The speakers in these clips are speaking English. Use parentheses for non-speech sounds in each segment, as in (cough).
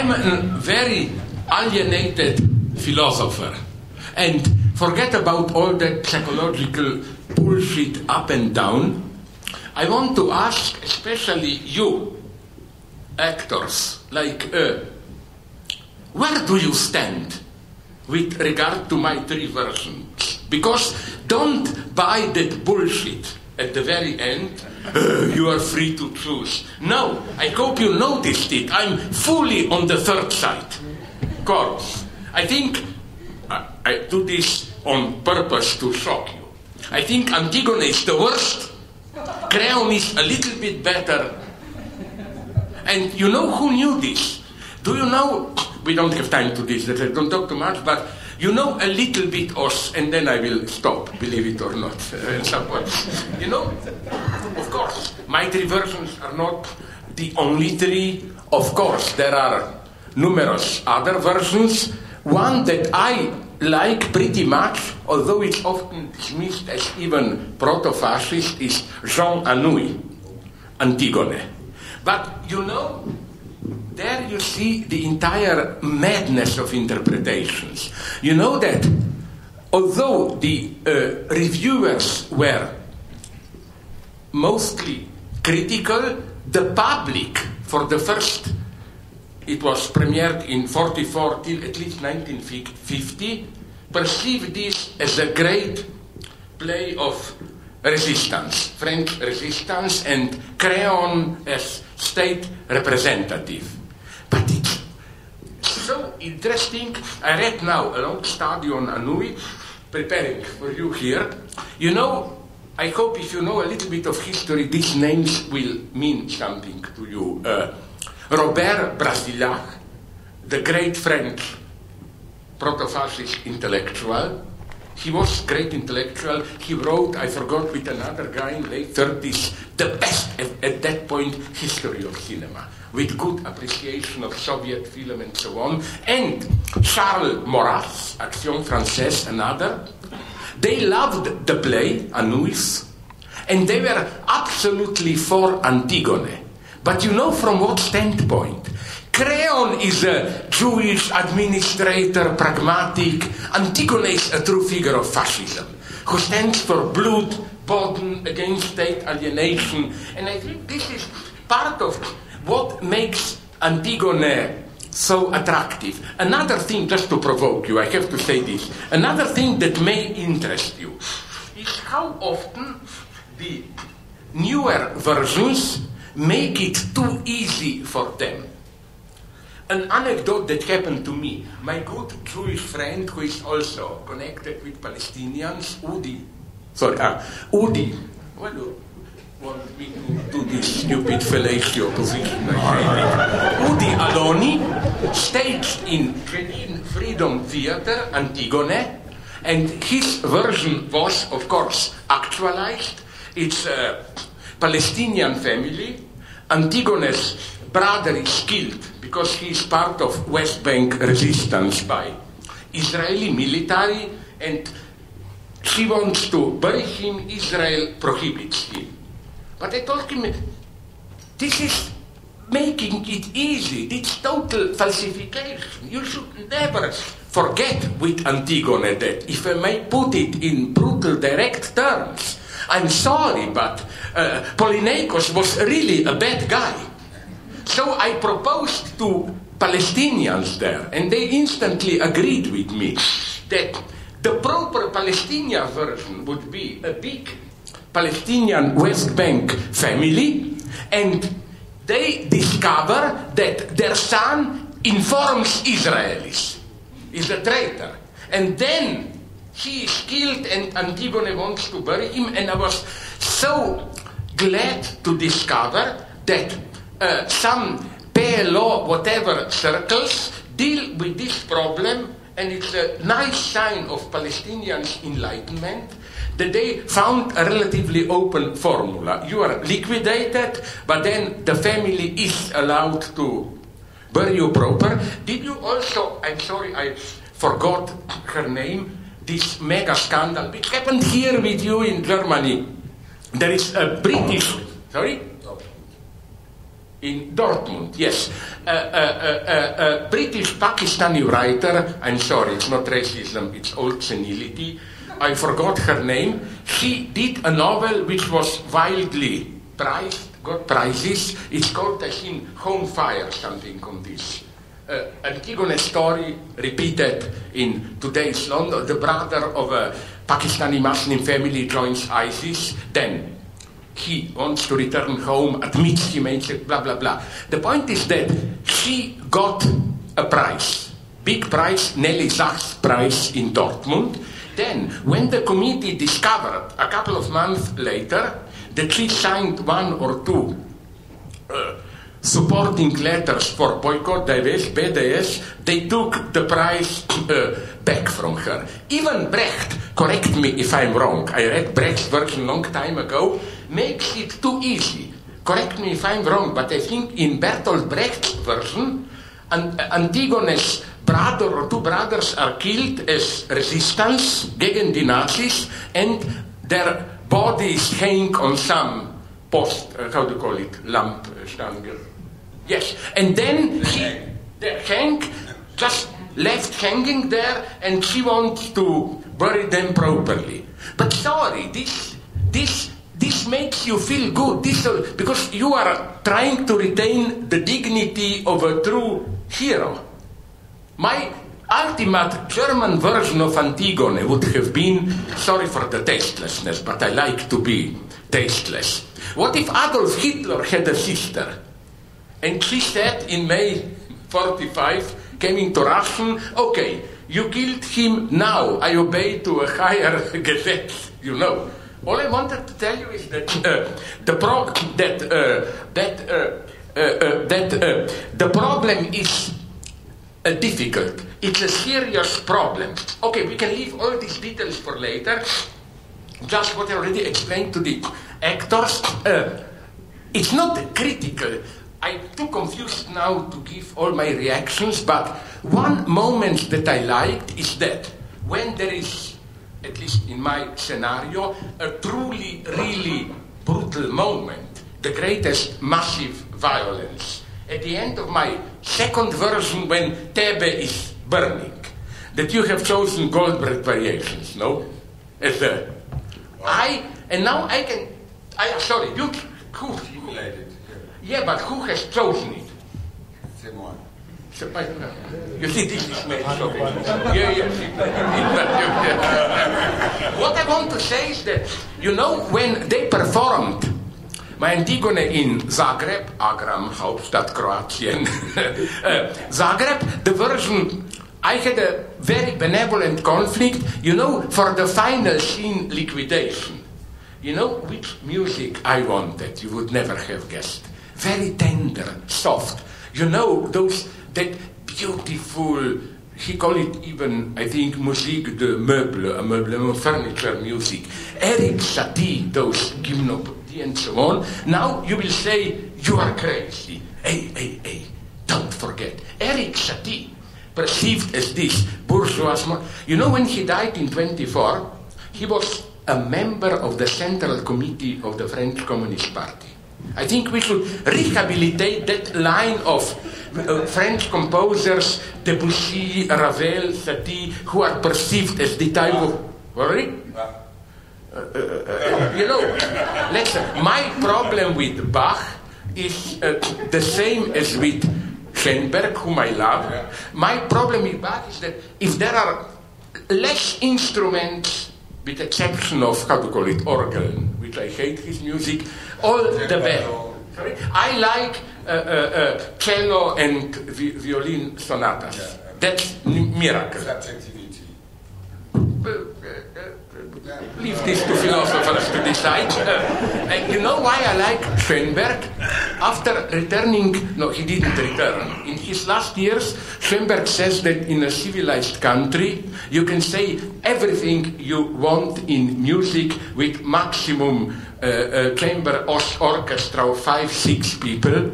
I'm a very alienated philosopher. And forget about all that psychological bullshit up and down. I want to ask, especially you, actors, like, uh, where do you stand with regard to my three versions? Because don't buy that bullshit at the very end. Uh, you are free to choose. No, I hope you noticed it. I'm fully on the third side. Course. I think I, I do this on purpose to shock you. I think Antigone is the worst. Creon is a little bit better. And you know who knew this? Do you know? We don't have time to this. Don't talk too much, but you know a little bit os, and then I will stop, believe it or not, at some point. You know, of course, my three versions are not the only three. Of course, there are numerous other versions. One that I like pretty much, although it's often dismissed as even proto-fascist, is Jean Anouilh, Antigone. But you know, there you see the entire madness of interpretations. You know that although the uh, reviewers were mostly critical, the public, for the first, it was premiered in 44 till at least 1950, perceived this as a great play of resistance, French resistance, and Creon as state representative. It's so interesting. I read now a long study on Anouilh, preparing for you here. You know, I hope if you know a little bit of history, these names will mean something to you. Uh, Robert Brasillach, the great French proto-fascist intellectual, he was great intellectual. He wrote, I forgot with another guy in late 30s, the best at, at, that point history of cinema, with good appreciation of Soviet film and so on. And Charles Maurras, Action Française, another. They loved the play, Anouilh, and they were absolutely for Antigone. But you know from what standpoint? Creon is a Jewish administrator, pragmatic. Antigone is a true figure of fascism, who stands for blood, Boden, against state alienation. And I think this is part of what makes Antigone so attractive. Another thing, just to provoke you, I have to say this. Another thing that may interest you is how often the newer versions make it too easy for them an anecdote that happened to me. My good Jewish friend, who is also connected with Palestinians, Udi, sorry, uh, Udi, what do you want me to this stupid fellatio position? Udi Aloni staged in Jenin Freedom Theater, Antigone, and his version was, of course, actualized. It's a Palestinian family. Antigone's brother is killed because he is part of West Bank resistance by Israeli military and she wants to bury him, Israel prohibits him. But I told him, this is making it easy, it's total falsification. You should never forget with Antigone that, if I may put it in brutal, direct terms, I'm sorry, but uh, was really a bad guy. So I proposed to Palestinians there, and they instantly agreed with me that the proper Palestinian version would be a big Palestinian West Bank family, and they discover that their son informs Israelis, is a traitor. And then he is killed, and Antigone wants to bury him, and I was so glad to discover that uh, some PLO, whatever circles, deal with this problem, and it's a nice sign of Palestinian enlightenment that they found a relatively open formula. You are liquidated, but then the family is allowed to bury you proper. Did you also, I'm sorry, I forgot her name, this mega scandal, which happened here with you in Germany. There is a British, sorry? in Dortmund, yes. a, a, a, British Pakistani writer, I'm sorry, it's not racism, it's old senility. I forgot her name. She did a novel which was wildly prized, got prizes. It's called, I think, Home Fire, something on this. Uh, Antigone story repeated in today's London. The brother of a Pakistani Muslim family joins ISIS. Then he wants to return home, admits he made it, blah, blah, blah. The point is that she got a prize, big prize, Nelly Sachs prize in Dortmund. Then, when the committee discovered a couple of months later that she signed one or two uh, supporting letters for boycott, divest, BDS, they took the prize uh, back from her. Even Brecht, correct me if I'm wrong, I read Brecht's version long time ago, makes it too easy. Correct me if I'm wrong, but I think in Bertolt Brecht's version, Antigone's brother or two brothers are killed as resistance gegen the Nazis, and their bodies hang on some post, uh, how do you call it, lamp stange. Yes, and then he, the hang, just left hanging there, and she wants to bury them properly. But sorry, this, this this makes you feel good this, uh, because you are trying to retain the dignity of a true hero. My ultimate German version of Antigone would have been sorry for the tastelessness, but I like to be tasteless. What if Adolf Hitler had a sister? And she said in May 45, came into Russian, okay, you killed him now, I obey to a higher (laughs) gazette, you know. All I wanted to tell you is that uh, the pro- that uh, that uh, uh, uh that uh, the problem is difficult. It's a serious problem. Okay, we can leave all these details for later. Just what I already explained to the actors. Uh, it's not critical. I'm too confused now to give all my reactions, but one moment that I liked is that when there is at least in my scenario, a truly, really brutal moment, the greatest massive violence. At the end of my second version, when Tebe is burning, that you have chosen Goldberg variations, no? As a, wow. I, and now I can, I, sorry, you, who? Yeah, but who has chosen it? C'est moi. You see, this is made Yeah, yeah. what I want to say is that, you know, when they performed my Antigone in Zagreb, Agram, Hauptstadt Croatian, (laughs) uh, Zagreb, the version I had a very benevolent conflict, you know, for the final scene liquidation. You know which music I wanted, you would never have guessed. Very tender, soft. You know, those that beautiful, he called it even, I think, musique de meuble, a meublement furniture music. Erik Satie, those and so on. Now you will say, you are crazy. Hey, hey, hey, don't forget. Erik Satie, perceived as this bourgeois, you know, when he died in 24, he was a member of the Central Committee of the French Communist Party. I think we should rehabilitate that line of uh, French composers, Debussy, Ravel, Satie, who are perceived as the type of. Sorry? Uh, uh, uh, you know, listen, my problem with Bach is uh, the same as with Schoenberg, whom I love. My problem with Bach is that if there are less instruments, with the exception of, how to call it, organ, which I hate his music, all the better. I like uh, uh, uh, cello and vi- violin sonatas. Yeah. That's n- miracle. Subjectivity. Leave this to philosophers to decide. and you know why I like Schoenberg? After returning, no, he didn't return. In his last years, Schoenberg says that in a civilized country, you can say everything you want in music with maximum uh, uh, chamber orchestra of five, six people,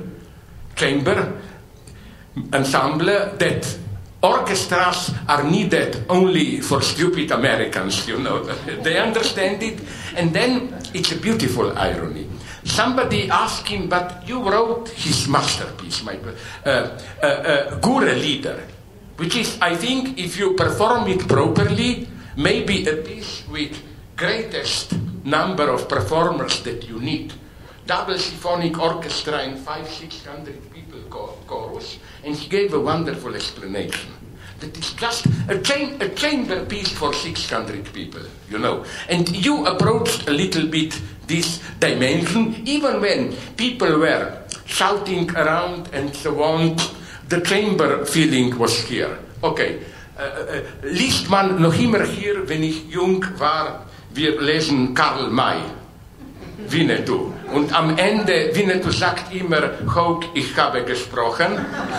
chamber ensemble that orchestras are needed only for stupid Americans, you know. (laughs) they understand it, and then it's a beautiful irony. somebody asked him, but you wrote his masterpiece, my uh, uh, uh, Gurre which is, I think, if you perform it properly, maybe a piece with greatest number of performers that you need. Double symphonic orchestra and five, six hundred people chorus, and he gave a wonderful explanation. That is just a, a chamber piece for 600 people, you know. And you approached a little bit this dimension, even when people were shouting around and so on, the chamber feeling was here. Okay, uh, uh, liest man noch immer hier, wenn ich jung war, wir lesen Karl May, Winnetou. Und am Ende, Winnetou sagt immer, Hook, ich habe gesprochen.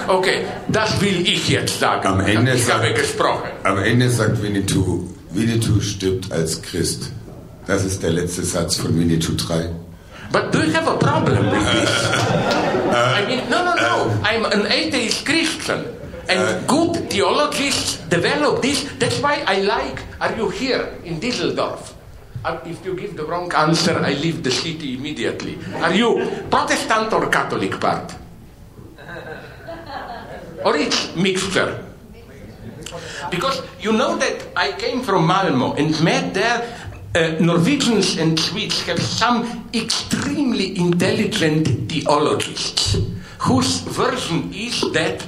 Okay, das will ich jetzt sagen. Am Ende ich sagt, habe gesprochen. Am Ende sagt Winnetou, Winnetou stirbt als Christ. Das ist der letzte Satz von Winnetou 3. But do you have a problem with this? I mean, no, no, no. I'm an atheist Christian. And good theologists develop this. That's why I like, are you here in Düsseldorf? If you give the wrong answer, I leave the city immediately. Are you Protestant or Catholic part? Or it's mixture? Because you know that I came from Malmo and met there uh, Norwegians and Swedes have some extremely intelligent theologists whose version is that,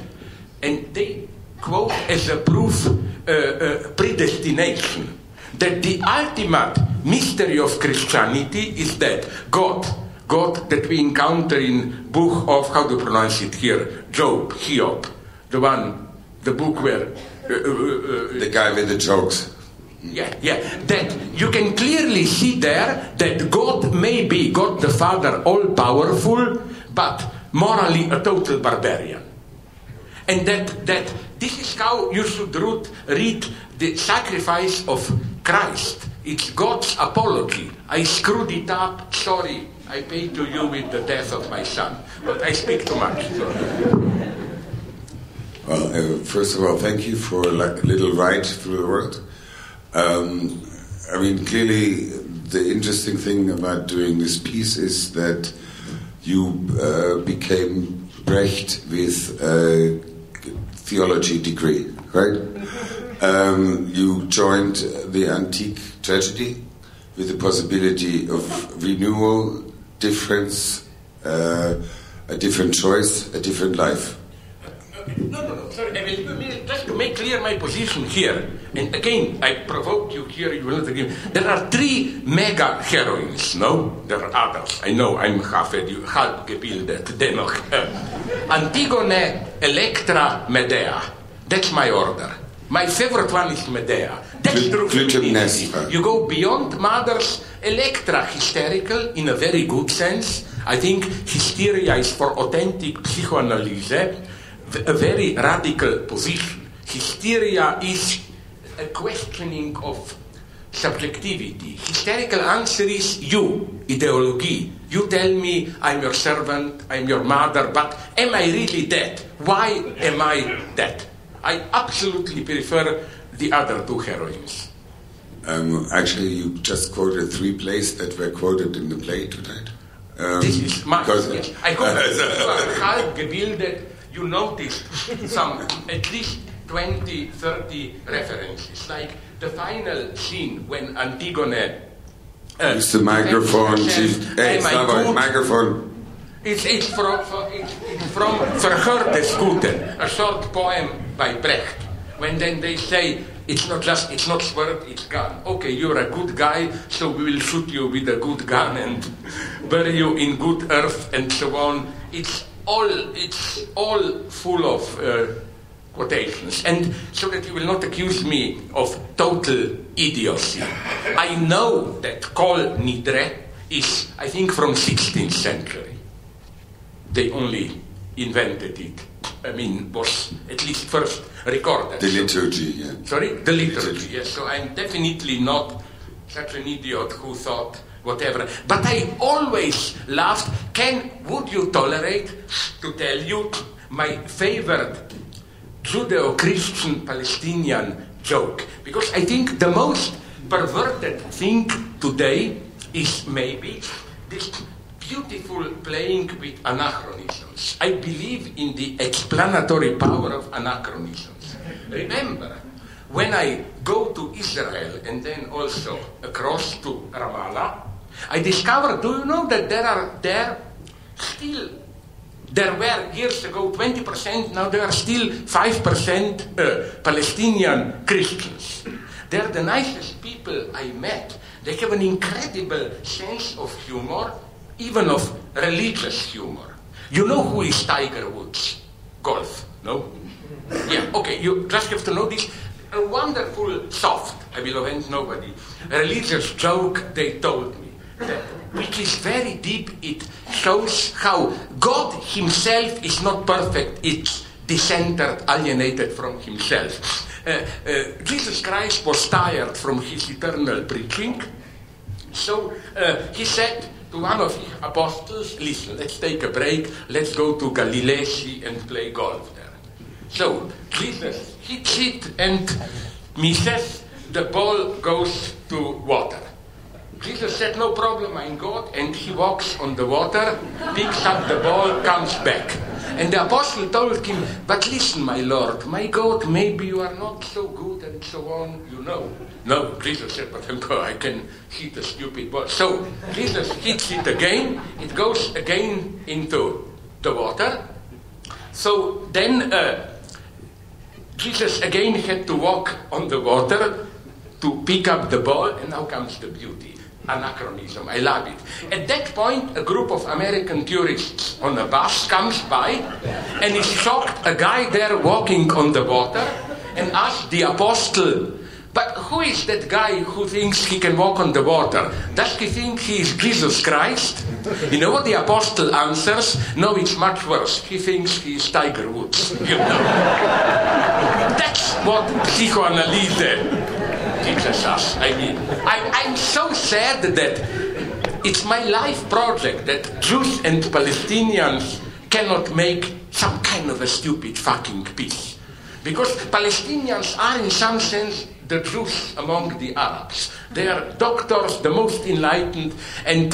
and they quote as a proof uh, uh, predestination, that the ultimate mystery of Christianity is that God, God that we encounter in book of how to pronounce it here, Job, Hiob, the one, the book where uh, uh, uh, The guy with the jokes. yeah, yeah. That you can clearly see there that God may be God the Father, all powerful, but morally a total barbarian. And that, that this is how you should root, read the sacrifice of Christ. It's God's apology. I screwed it up. Sorry, I paid to you with the death of my son. But I speak too much. Well, uh, first of all, thank you for a li- little ride through the world. Um, I mean, clearly, the interesting thing about doing this piece is that you uh, became Brecht with a theology degree, right? Um, you joined the antique tragedy with the possibility of renewal, difference, uh, a different choice, a different life. No, no, no. Sorry, I will, just to make clear my position here, and again, I provoke you here, you will not agree. There are three mega heroines, no? There are others. I know, I'm half, edu- half gebildet, dennoch. (laughs) Antigone, Electra, Medea. That's my order. My favorite one is Medea. That's Cly- true femininity. You go beyond mothers. Electra, hysterical in a very good sense. I think hysteria is for authentic psychoanalysis a very radical position. Hysteria is a questioning of subjectivity. Hysterical answer is you, ideology. You tell me I'm your servant, I'm your mother, but am I really that? Why am I that? I absolutely prefer the other two heroines. Um, actually, you just quoted three plays that were quoted in the play tonight. Um, This is mine. Yes. I hope that (laughs) you are half gebildet. You noticed some, at least 20, 30 references. Like the final scene when Antigone. Uh, Use the microphone. She's, hey, "Am I Slava, microphone. It's, it's from, it's, it's from Verhör des Guten, a short poem by Brecht. When then they say, it's not just, it's not sword, it's gun. Okay, you're a good guy, so we will shoot you with a good gun and (laughs) bury you in good earth and so on. It's all, it's all full of uh, quotations. And so that you will not accuse me of total idiocy. I know that Kol Nidre is, I think, from 16th century they only invented it. I mean, was at least first recorded. The liturgy, yeah. Sorry, the liturgy. Yes. So I'm definitely not such an idiot who thought whatever. But I always laughed. Can would you tolerate to tell you my favorite Judeo-Christian Palestinian joke? Because I think the most perverted thing today is maybe this beautiful playing with anachronisms. I believe in the explanatory power of anachronisms. Remember, when I go to Israel and then also across to Ramallah, I discover, do you know that there are there still there were years ago 20%, now there are still 5% uh, Palestinian Christians. They're the nicest people I met. They have an incredible sense of humor, even of religious humor. You know who is Tiger Woods? Golf, no? Yeah, okay, you just have to know this. A wonderful, soft, I will offend nobody, religious joke they told me, that, which is very deep. It shows how God Himself is not perfect, it's decentered, alienated from Himself. Uh, uh, Jesus Christ was tired from His eternal preaching, so uh, He said, to one of his apostles, listen, let's take a break, let's go to Galilee and play golf there. So Jesus hits it and misses, the ball goes to water. Jesus said, No problem, I'm God. And he walks on the water, picks up the ball, comes back. And the apostle told him, But listen, my Lord, my God, maybe you are not so good and so on, you know. No, Jesus said, But (laughs) I can hit a stupid ball. So Jesus hits it again, it goes again into the water. So then uh, Jesus again had to walk on the water to pick up the ball, and now comes the beauty anachronism. I love it. At that point, a group of American tourists on a bus comes by and is shocked a guy there walking on the water and asks the apostle, but who is that guy who thinks he can walk on the water? Does he think he is Jesus Christ? You know what the apostle answers? No, it's much worse. He thinks he is Tiger Woods. You know? (laughs) That's what psychoanalysis us. I mean, I, I'm so sad that it's my life project that Jews and Palestinians cannot make some kind of a stupid fucking peace. Because Palestinians are, in some sense, the Jews among the Arabs. They are doctors, the most enlightened, and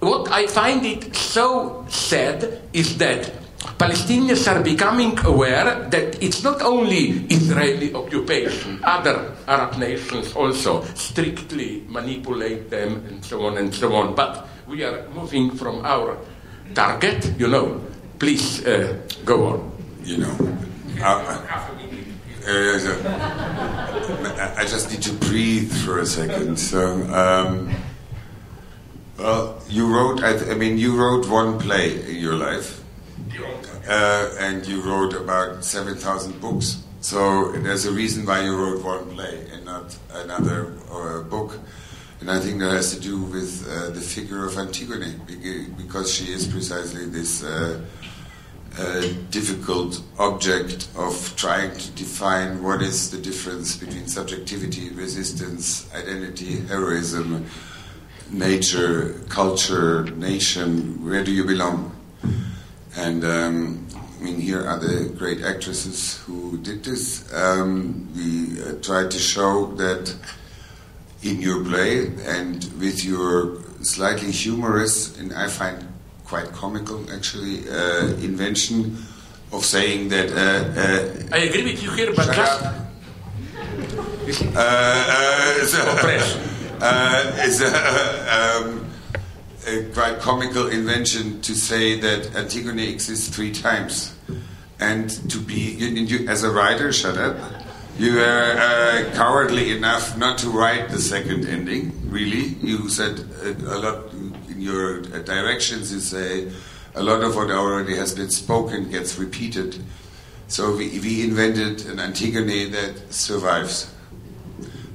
what I find it so sad is that Palestinians are becoming aware that it's not only Israeli occupation, other Arab nations also strictly manipulate them and so on and so on. But we are moving from our target, you know. Please uh, go on. You know. Uh, uh, I just need to breathe for a second. So, um, well, you wrote. I, I mean, you wrote one play in your life uh, and you wrote about 7,000 books. So there's a reason why you wrote one play and not another uh, book. And I think that has to do with uh, the figure of Antigone, because she is precisely this uh, uh, difficult object of trying to define what is the difference between subjectivity, resistance, identity, heroism, nature, culture, nation, where do you belong? And um, I mean, here are the great actresses who did this. Um, we uh, tried to show that in your play and with your slightly humorous and I find quite comical actually uh, invention of saying that. Uh, uh I agree with you here, but just. Uh, uh, (laughs) so, uh, it's, um, a quite comical invention to say that Antigone exists three times, and to be you, you, as a writer, shut up. You are uh, cowardly enough not to write the second ending. Really, you said a, a lot in your uh, directions. You say a lot of what already has been spoken gets repeated. So we, we invented an Antigone that survives,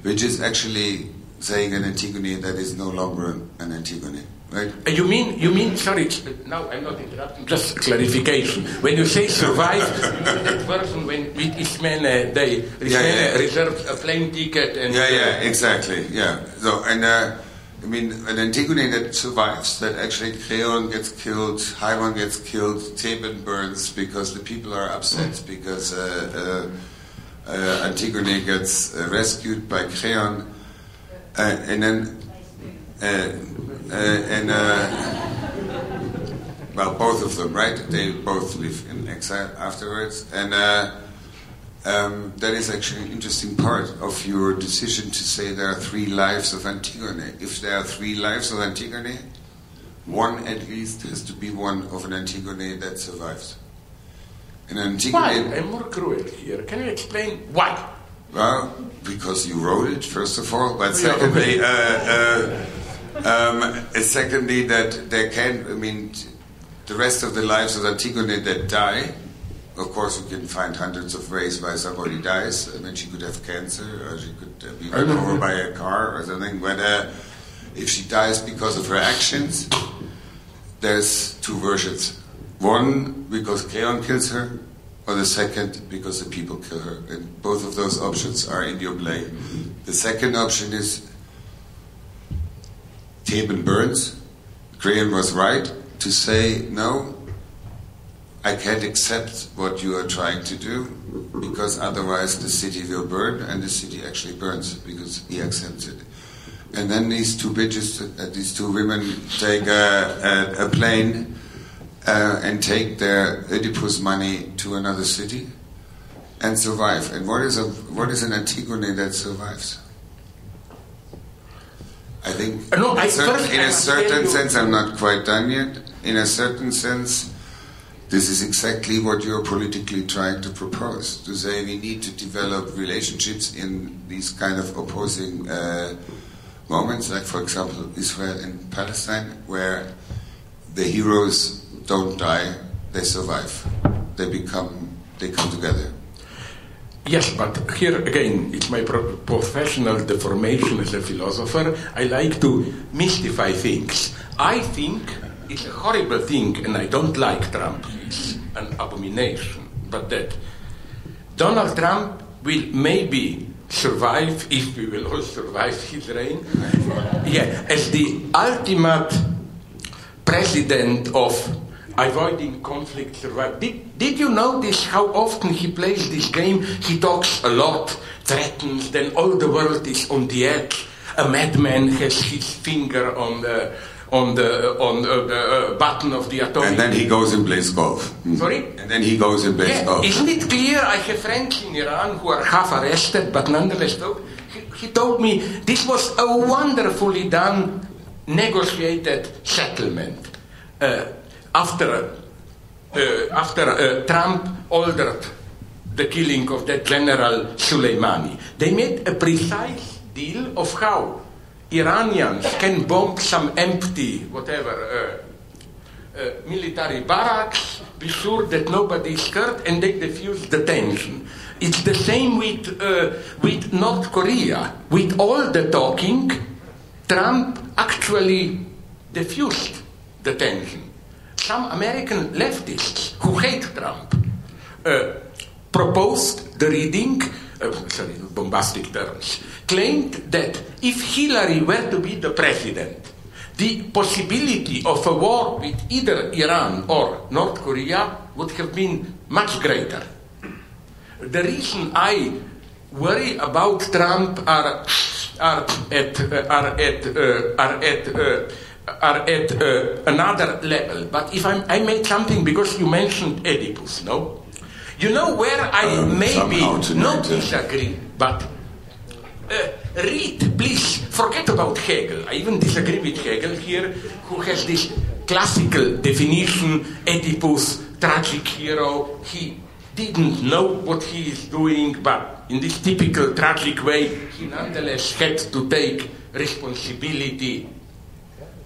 which is actually saying an Antigone that is no longer an Antigone. Right. Uh, you mean, you mean, sorry, now I'm not interrupting, just clarification. When you say survive, (laughs) that person when with Ismail, uh, they yeah, yeah. reserved a plane ticket and. Yeah, yeah, uh, exactly, yeah. So, and uh, I mean, an Antigone that survives, that actually Creon gets killed, Haemon gets killed, Theban burns because the people are upset mm. because uh, uh, Antigone gets rescued by Creon, and then uh, and uh, well, both of them, right? They both live in exile afterwards, and uh, um, that is actually an interesting part of your decision to say there are three lives of Antigone. If there are three lives of Antigone, one at least has to be one of an Antigone that survives. And Antigone. Why? I'm more cruel here. Can you explain why? Well, because you wrote it, first of all, but secondly, uh, uh, um, secondly, that there can, I mean, the rest of the lives of Antigone that die, of course, you can find hundreds of ways why somebody dies. I mean, she could have cancer, or she could uh, be run over by a car or something. But uh, if she dies because of her actions, there's two versions. One, because Creon kills her, or the second, because the people kill her. And both of those options are in your play. The second option is Theban burns. Creon was right to say, no, I can't accept what you are trying to do because otherwise the city will burn, and the city actually burns because he accepts it. And then these two bitches, uh, these two women, take a, a, a plane uh, and take their Oedipus money to another city and survive. And what is a what is an Antigone that survives? I think no, I certain, in a certain sense, I'm not quite done yet. In a certain sense, this is exactly what you're politically trying to propose. To say we need to develop relationships in these kind of opposing uh, moments, like for example Israel and Palestine, where the heroes don't die, they survive. They become, they come together. Yes, but here again, it's my pro- professional deformation as a philosopher. I like to mystify things. I think it's a horrible thing, and I don't like Trump. He's an abomination. But that Donald Trump will maybe survive, if we will all survive his reign, yeah, as the ultimate president of avoiding conflict survive. Did, did you notice how often he plays this game? He talks a lot, threatens, then all the world is on the edge. A madman has his finger on the on the on the, the uh, button of the atomic. And then he goes and plays golf. Sorry. And then he goes and plays yeah. golf. Isn't it clear? I have friends in Iran who are half arrested, but nonetheless, he, he told me this was a wonderfully done, negotiated settlement. Uh, after uh, after uh, Trump ordered the killing of that General Soleimani, they made a precise deal of how Iranians can bomb some empty, whatever, uh, uh, military barracks, be sure that nobody is hurt, and they defuse the tension. It's the same with, uh, with North Korea. With all the talking, Trump actually diffused the tension some American leftists who hate Trump uh, proposed the reading, uh, sorry, bombastic terms, claimed that if Hillary were to be the president, the possibility of a war with either Iran or North Korea would have been much greater. The reason I worry about Trump are, are at, uh, are at, uh, are at uh, are at uh, another level. But if I'm, i made something because you mentioned Oedipus, no? You know where I um, maybe not disagree, but uh, read, please, forget about Hegel. I even disagree with Hegel here, who has this classical definition Oedipus, tragic hero. He didn't know what he is doing, but in this typical tragic way, he nonetheless had to take responsibility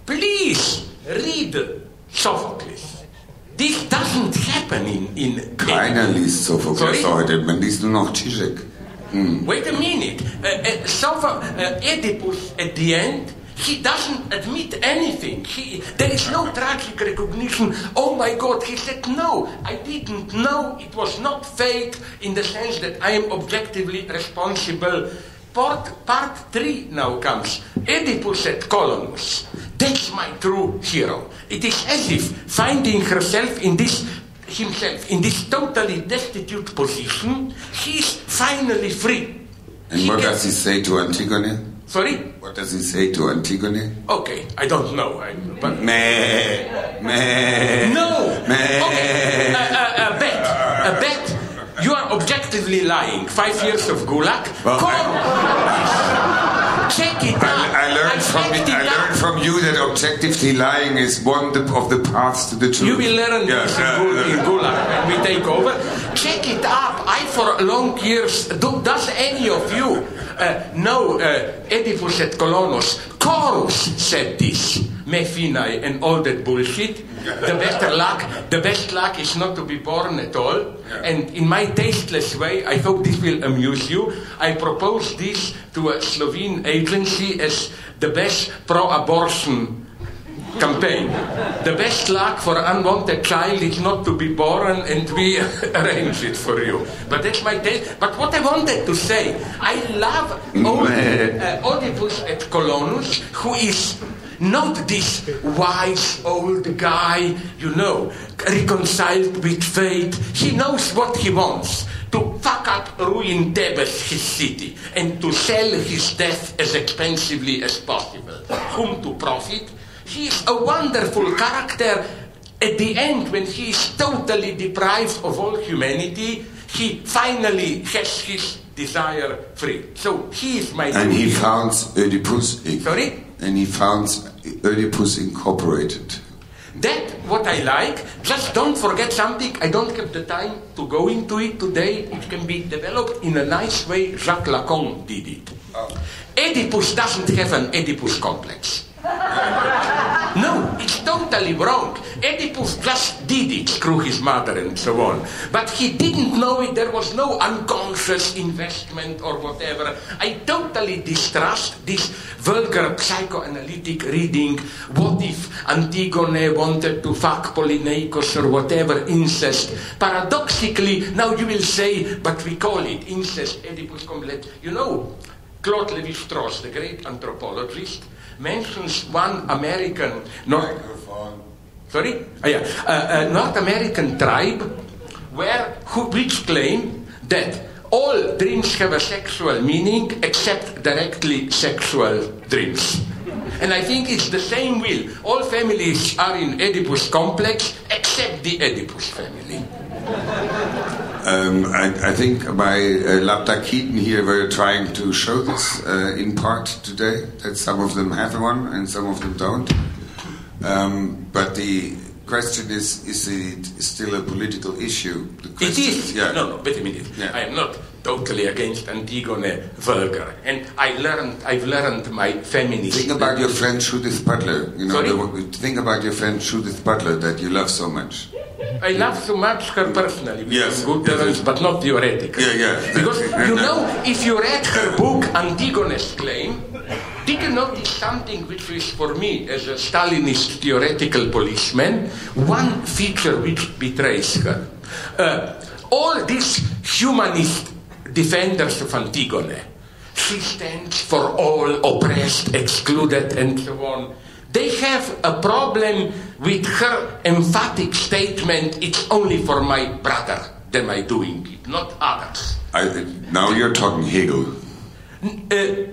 Please read Sophocles. This doesn't happen in. in Keiner liest Sophocles heute, man liest nur noch Zizek. Hmm. Wait a minute. Uh, uh, uh, Oedipus, at the end, he doesn't admit anything. He, there is no tragic recognition. Oh my God, he said, No, I didn't know. It was not fate in the sense that I am objectively responsible. Part, part three now comes. Oedipus at Colonus. That's my true hero. It is as if finding herself in this himself in this totally destitute position, he is finally free. And he what does he say to Antigone? Sorry? What does he say to Antigone? Okay, I don't know. I, but Meh, meh. no. Meh. Okay, a, a, a bet. A bet. Objectively lying. Five years of gulag. Well, Come. Check it out. I, I learned from I learned from you that objectively lying is one of the paths to the truth. You will learn Yeah, this in, yeah, in yeah. Gulag when we take over. Check it up. I, for long years, do, does any of you uh, know uh, Oedipus et Colonos? Chorus said this. Me finae and all that bullshit. The better luck, the best luck is not to be born at all. And in my tasteless way, I hope this will amuse you. I propose this to a Slovene agency as the best pro-abortion campaign. The best luck for unwanted child is not to be born, and we (laughs) arrange it for you. But that's my take. But what I wanted to say, I love (laughs) Oed- uh, Oedipus et Colonus, who is not this wise old guy, you know, reconciled with fate. He knows what he wants. To fuck up, ruin Thebes, his city, and to sell his death as expensively as possible. Whom to profit? He is a wonderful character. At the end, when he is totally deprived of all humanity, he finally has his desire free. So he is my And he founds Oedipus. Eh? Sorry? And he founds Oedipus Incorporated. That what I like. Just don't forget something. I don't have the time to go into it today. It can be developed in a nice way. Jacques Lacan did it. Oh. Oedipus doesn't have an Oedipus complex. (laughs) Totally wrong. Oedipus just did it, screw his mother and so on. But he didn't know it, there was no unconscious investment or whatever. I totally distrust this vulgar psychoanalytic reading. What if Antigone wanted to fuck Polyneikos or whatever, incest? Paradoxically, now you will say, but we call it incest, Oedipus complex. You know, Claude Lévi-Strauss, the great anthropologist, mentions one American North, sorry, Ah, yeah, uh, a North American tribe where who, which claim that all dreams have a sexual meaning except directly sexual dreams. And I think it's the same will. All families are in Oedipus complex except the Oedipus family. Um, I, I think by uh, Lapta Keaton here were trying to show this uh, in part today, that some of them have one and some of them don't. Um, but the question is, is it still a political issue? The question is. Yeah. No, no, wait a minute. Yeah. I am not totally against Antigone vulgar. And I learned, I've learned my feminist. Think about your friend Judith Butler. You know, Sorry? the, think about your friend Judith Butler that you love so much. I love so much her personally. Yes, Good yes. terms, but not theoretically. Yeah, yeah. Because (laughs) you know, if you read her book Antigone's Claim, did you notice something which is for me as a Stalinist theoretical policeman, one feature which betrays her? Uh, all these humanist defenders of Antigone, she stands for all oppressed, excluded, and so on. They have a problem with her emphatic statement, it's only for my brother that I'm doing it, not others. I, now you're talking Hegel. Uh,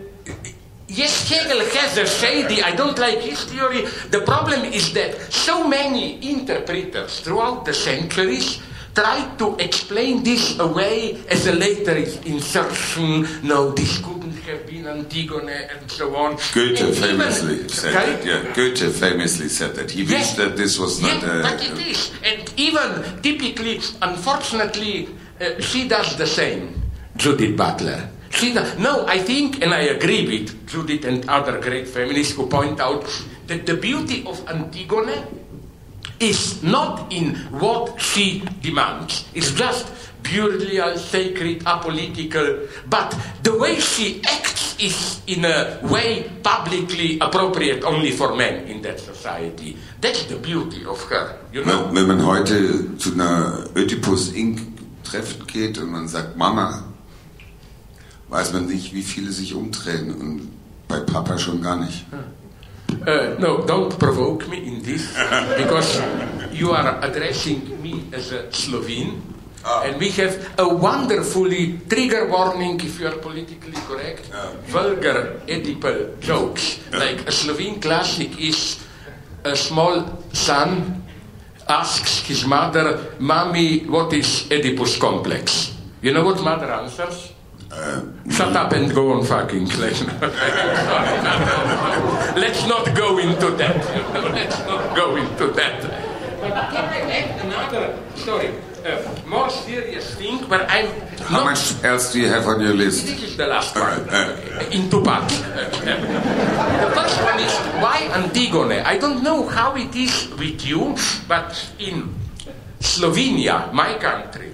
yes, Hegel has a shady, I don't like his theory. The problem is that so many interpreters throughout the centuries tried to explain this away as a later insertion. No, this couldn't have been Antigone and so on. Goethe And even- famously said Sorry? that. Yeah, Goethe famously said that. He wished that this was not. Uh, but it is. And even typically, unfortunately, uh, she does the same, Judith Butler. She does, no, I think, and I agree with Judith and other great feminists who point out that the beauty of Antigone is not in what she demands. It's just purely a sacred, apolitical, but the way she acts is in a way publicly appropriate only for men in that society. That's the beauty of her, you know. Wenn man heute zu einer Oedipus Inc. Treffen geht und man sagt Mama, weiß man nicht, wie viele sich umdrehen und bei Papa schon gar nicht. Uh, no, don't provoke me in this, (laughs) because you are addressing me as a Slovene. Ah. And we have a wonderfully trigger warning if you are politically correct, Ah. vulgar Oedipal jokes. Like a Slovene classic is a small son asks his mother, Mommy, what is Oedipus complex? You know what mother answers? Uh, Shut up and go on fucking. Let's not, (laughs) let's not go into that. (laughs) Let's not go into that. But can I add another story? Uh, more serious thing, but I'm How much else do you have on your list? this is the last uh, one. Okay, uh. In two parts. the first one is why Antigone? I don't know how it is with you, but in Slovenia, my country,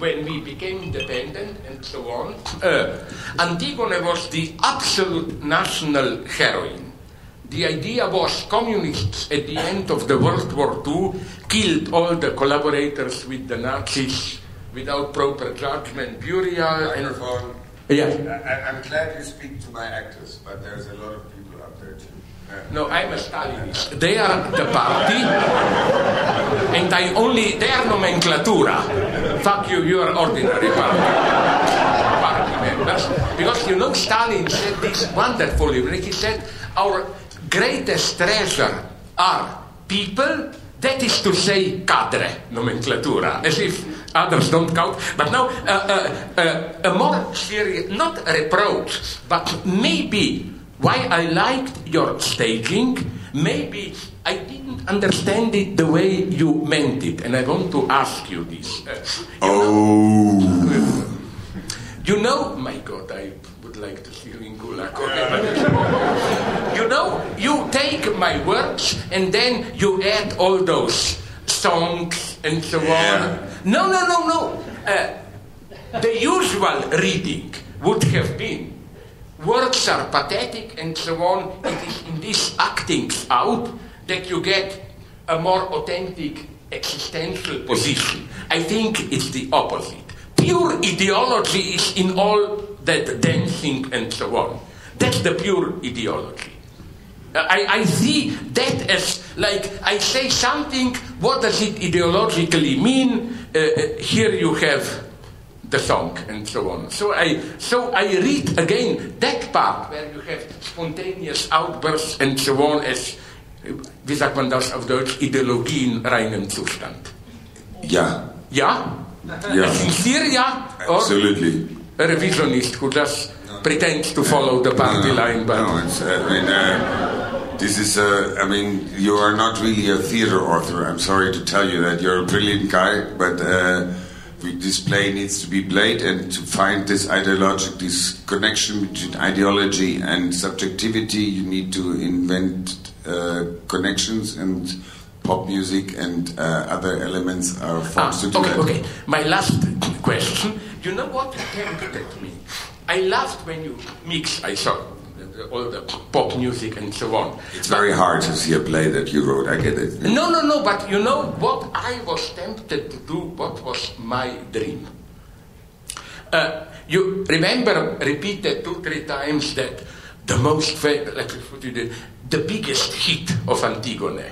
when we became independent and so on, uh, Antigone was the absolute national heroine. The idea was communists at the end of the World War II killed all the collaborators with the Nazis without proper judgment, burial, and yeah. I, am glad you speak to my actors, but there's a lot of people up there too. No, I'm a Stalinist. They are the party, and I only they are nomenclatura. Fuck you, you are ordinary party. party members. Because you know Stalin said this wonderfully when he said our greatest treasure are people, that is to say cadre, nomenclatura, as if others don't count. But now uh, uh, uh, a more serious, not reproach, but maybe why I liked your staging, maybe I didn't understand it the way you meant it, and I want to ask you this. Uh, Oh. you know, my God, I would like to see you in Gulag. Okay, (laughs) you know, you take my words and then you add all those songs and so Yeah. on. No, no, no, no. Uh, the usual reading would have been words are pathetic and so on. It is in this acting out that you get a more authentic existential position. I think it's the opposite. Pure ideology is in all that dancing and so on. That's the pure ideology. Uh, I, I see that as like I say something, what does it ideologically mean? Uh, uh, here you have the song and so on. So I, so I read again that part where you have spontaneous outbursts and so on as, wie sagt man das auf Deutsch, Ideologie in reinem Zustand. Yeah. Ja? Yeah. Sincere ja? Or Absolutely. a revisionist who just pretends to follow the party no, line but... no, it's, uh, I mean, uh, this is, uh, I mean, you are not really a theater author. I'm sorry to tell you that. You're a brilliant guy, but uh, this play needs to be played, and to find this ideologic, this connection between ideology and subjectivity, you need to invent uh, connections, and pop music and uh, other elements are Ah, forms to do okay, that. okay. My last question. Do you know what tempted me? I laughed when you mix, I saw all the pop music and so on. It's very hard to see a play that you wrote. I get it. No, no, no, but you know what I was tempted to do, what was my dream? Uh, you remember repeated two, three times that the most, fa- like what you did, the biggest hit of Antigone.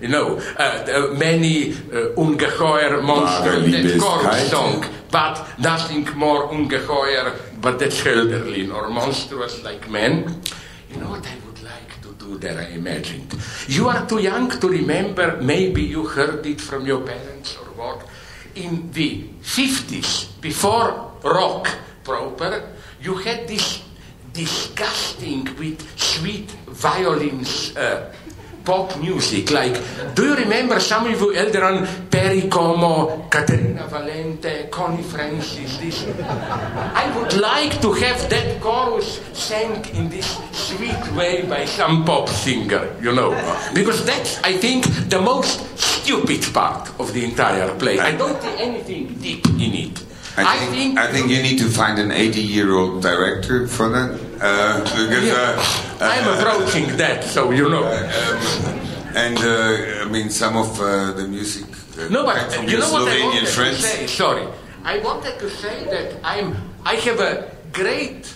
You know, uh, the many uh, ungeheuer monster, that chorus song, but nothing more ungeheuer but that elderly or monstrous like men. You know what I would like to do that I imagined? You are too young to remember, maybe you heard it from your parents or what. In the 50s, before rock proper, you had this disgusting with sweet violins uh, pop music. Like, do you remember some of you elder on Perry Como, Caterina Valente, Connie Francis? This, I would like to have that chorus sang in this sweet way by some pop singer, you know, because that's, I think, the most stupid part of the entire play. I don't see anything deep in it. I think, I think you need to find an 80 year old director for that. Uh, because, Yeah, uh, I'm uh, approaching that, so you know. um, and uh, I mean, some of uh, the music uh, No, but from you know what I Slovenian wanted friends. to say? Sorry, I wanted to say that I'm. I have a great.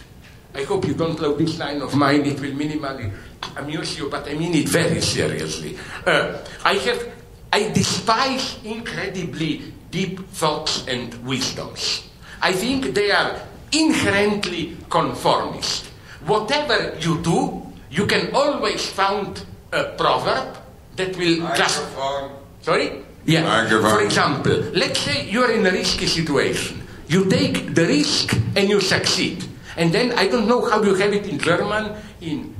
I hope you don't love this line of mine. It will minimally amuse you, but I mean it very seriously. Uh, I have. I despise incredibly deep thoughts and wisdoms. I think they are inherently conformist. Whatever you do, you can always find a proverb that will just. Sorry? Yeah. Microphone. For example, let's say you're in a risky situation. You take the risk and you succeed. And then I don't know how you have it in German. In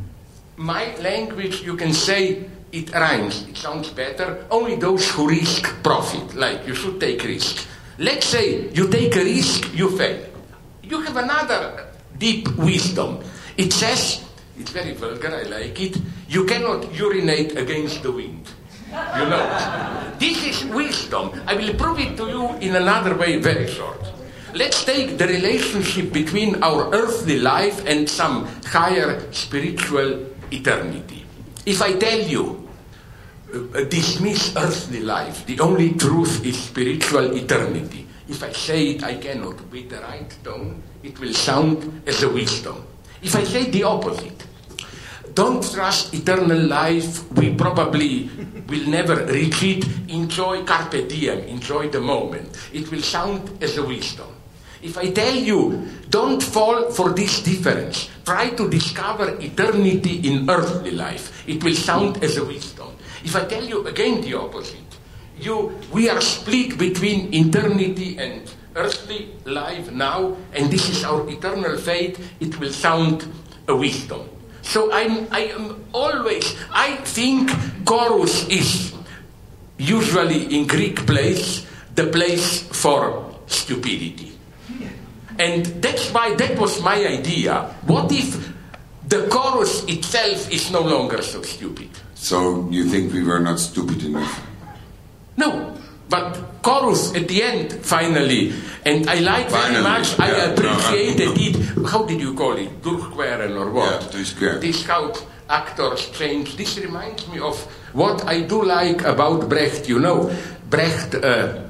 my language, you can say it rhymes. It sounds better. Only those who risk profit. Like you should take risk. Let's say you take a risk, you fail. You have another deep wisdom. It says, it's very vulgar, I like it, you cannot urinate against the wind. You know. This is wisdom. I will prove it to you in another way very short. Let's take the relationship between our earthly life and some higher spiritual eternity. If I tell you, uh, dismiss earthly life, the only truth is spiritual eternity. If I say it, I cannot. With the right tone, it will sound as a wisdom. If I say the opposite, don't trust eternal life. We probably will never reach it. Enjoy carpe diem. Enjoy the moment. It will sound as a wisdom. If I tell you, don't fall for this difference. Try to discover eternity in earthly life. It will sound as a wisdom. If I tell you again the opposite, you, we are split between eternity and earthly life now, and this is our eternal fate, it will sound a wisdom. So I'm, I am always, I think chorus is usually in Greek place the place for stupidity. And that's why that was my idea. What if the chorus itself is no longer so stupid? So you think we were not stupid enough? No, but chorus at the end finally, and I like very much. yeah, I no, appreciated I- it. How did you call it? Durchqueren or what? Yeah. This how actors change. This reminds me of what I do like about Brecht. You know, Brecht, uh,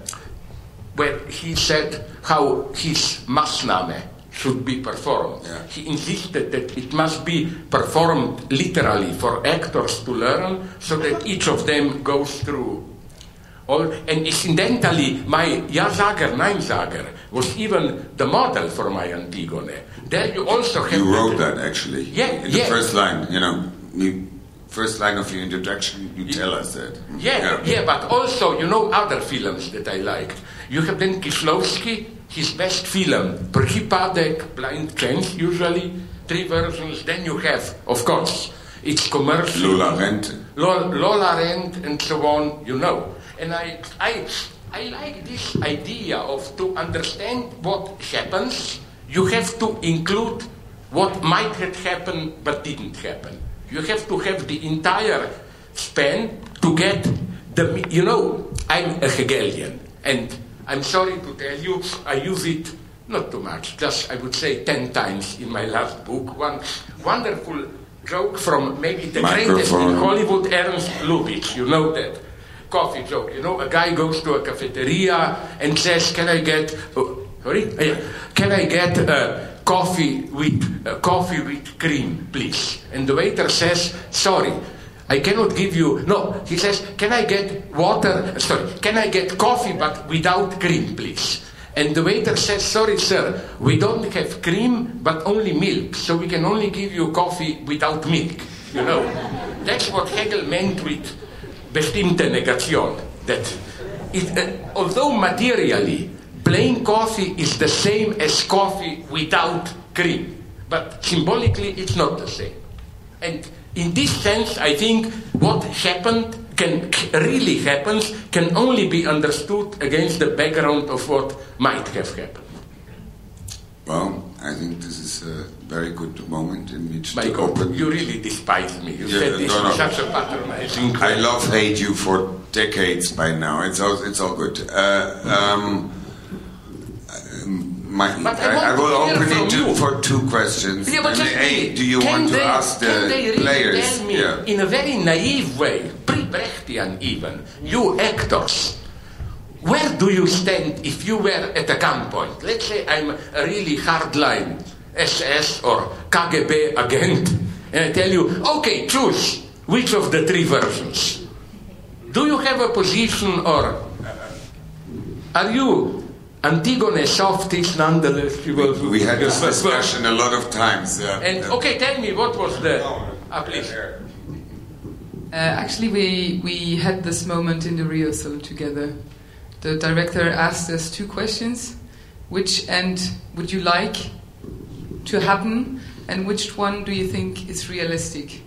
where he said how his Maßnahme should be performed. Yeah. He insisted that it must be performed literally for actors to learn, so that each of them goes through and incidentally, my Ja Sager, Nein Sager was even the model for my Antigone. There you also have. You wrote that actually. Yeah, In the yeah. first line, you know, you, first line of your introduction, you tell us that. Mm-hmm. Yeah, yeah, but also, you know, other films that I liked. You have then Kieślowski, his best film, Przypadek, Blind Chance, usually, three versions. Then you have, of course, it's commercial. Lola Rennt. Lola Rennt and so on, you know. And I, I, I like this idea of to understand what happens, you have to include what might have happened but didn't happen. You have to have the entire span to get the, you know, I'm a Hegelian, and I'm sorry to tell you, I use it not too much, just I would say 10 times in my last book. One wonderful joke from maybe the greatest in Hollywood, Ernst Lubitsch, you know that. Coffee joke, you know, a guy goes to a cafeteria and says, Can I get, oh, sorry, Uh, yeah. can I get uh, coffee with uh, coffee with cream, please? And the waiter says, Sorry, I cannot give you. No, he says, Can I get water? Sorry, can I get coffee but without cream, please? And the waiter says, Sorry, sir, we don't have cream but only milk, so we can only give you coffee without milk. You know, that's what Hegel meant with bestimmte Negation. That it, uh, although materially plain coffee is the same as coffee without cream, but symbolically it's not the same. And in this sense, I think what happened can really happens can only be understood against the background of what might have happened. Well, I think this is a very good moment in which My to God, open. you really despise me. You Yeah, said this no, no. such a patronizing I love hate you for decades by now. It's all it's all good. Uh, um, my, But I I, will open it to, for two questions. Yeah, but just really, do you want to they, ask the can they really players? tell me yeah. in a very naive way, pre-Brechtian even, you actors, where do you stand if you were at a gunpoint? Let's say I'm a really hardline SS or KGB agent, (laughs) and I tell you, okay, choose which of the three versions. Do you have a position or are you Antigone softies nonetheless? You will- We had this (laughs) discussion a lot of times. Yeah. And Yeah. okay, tell me what was the. Ah, please. Uh, actually, we, we had this moment in the rehearsal together. The director asked us two questions Which end would you like to happen, and which one do you think is realistic?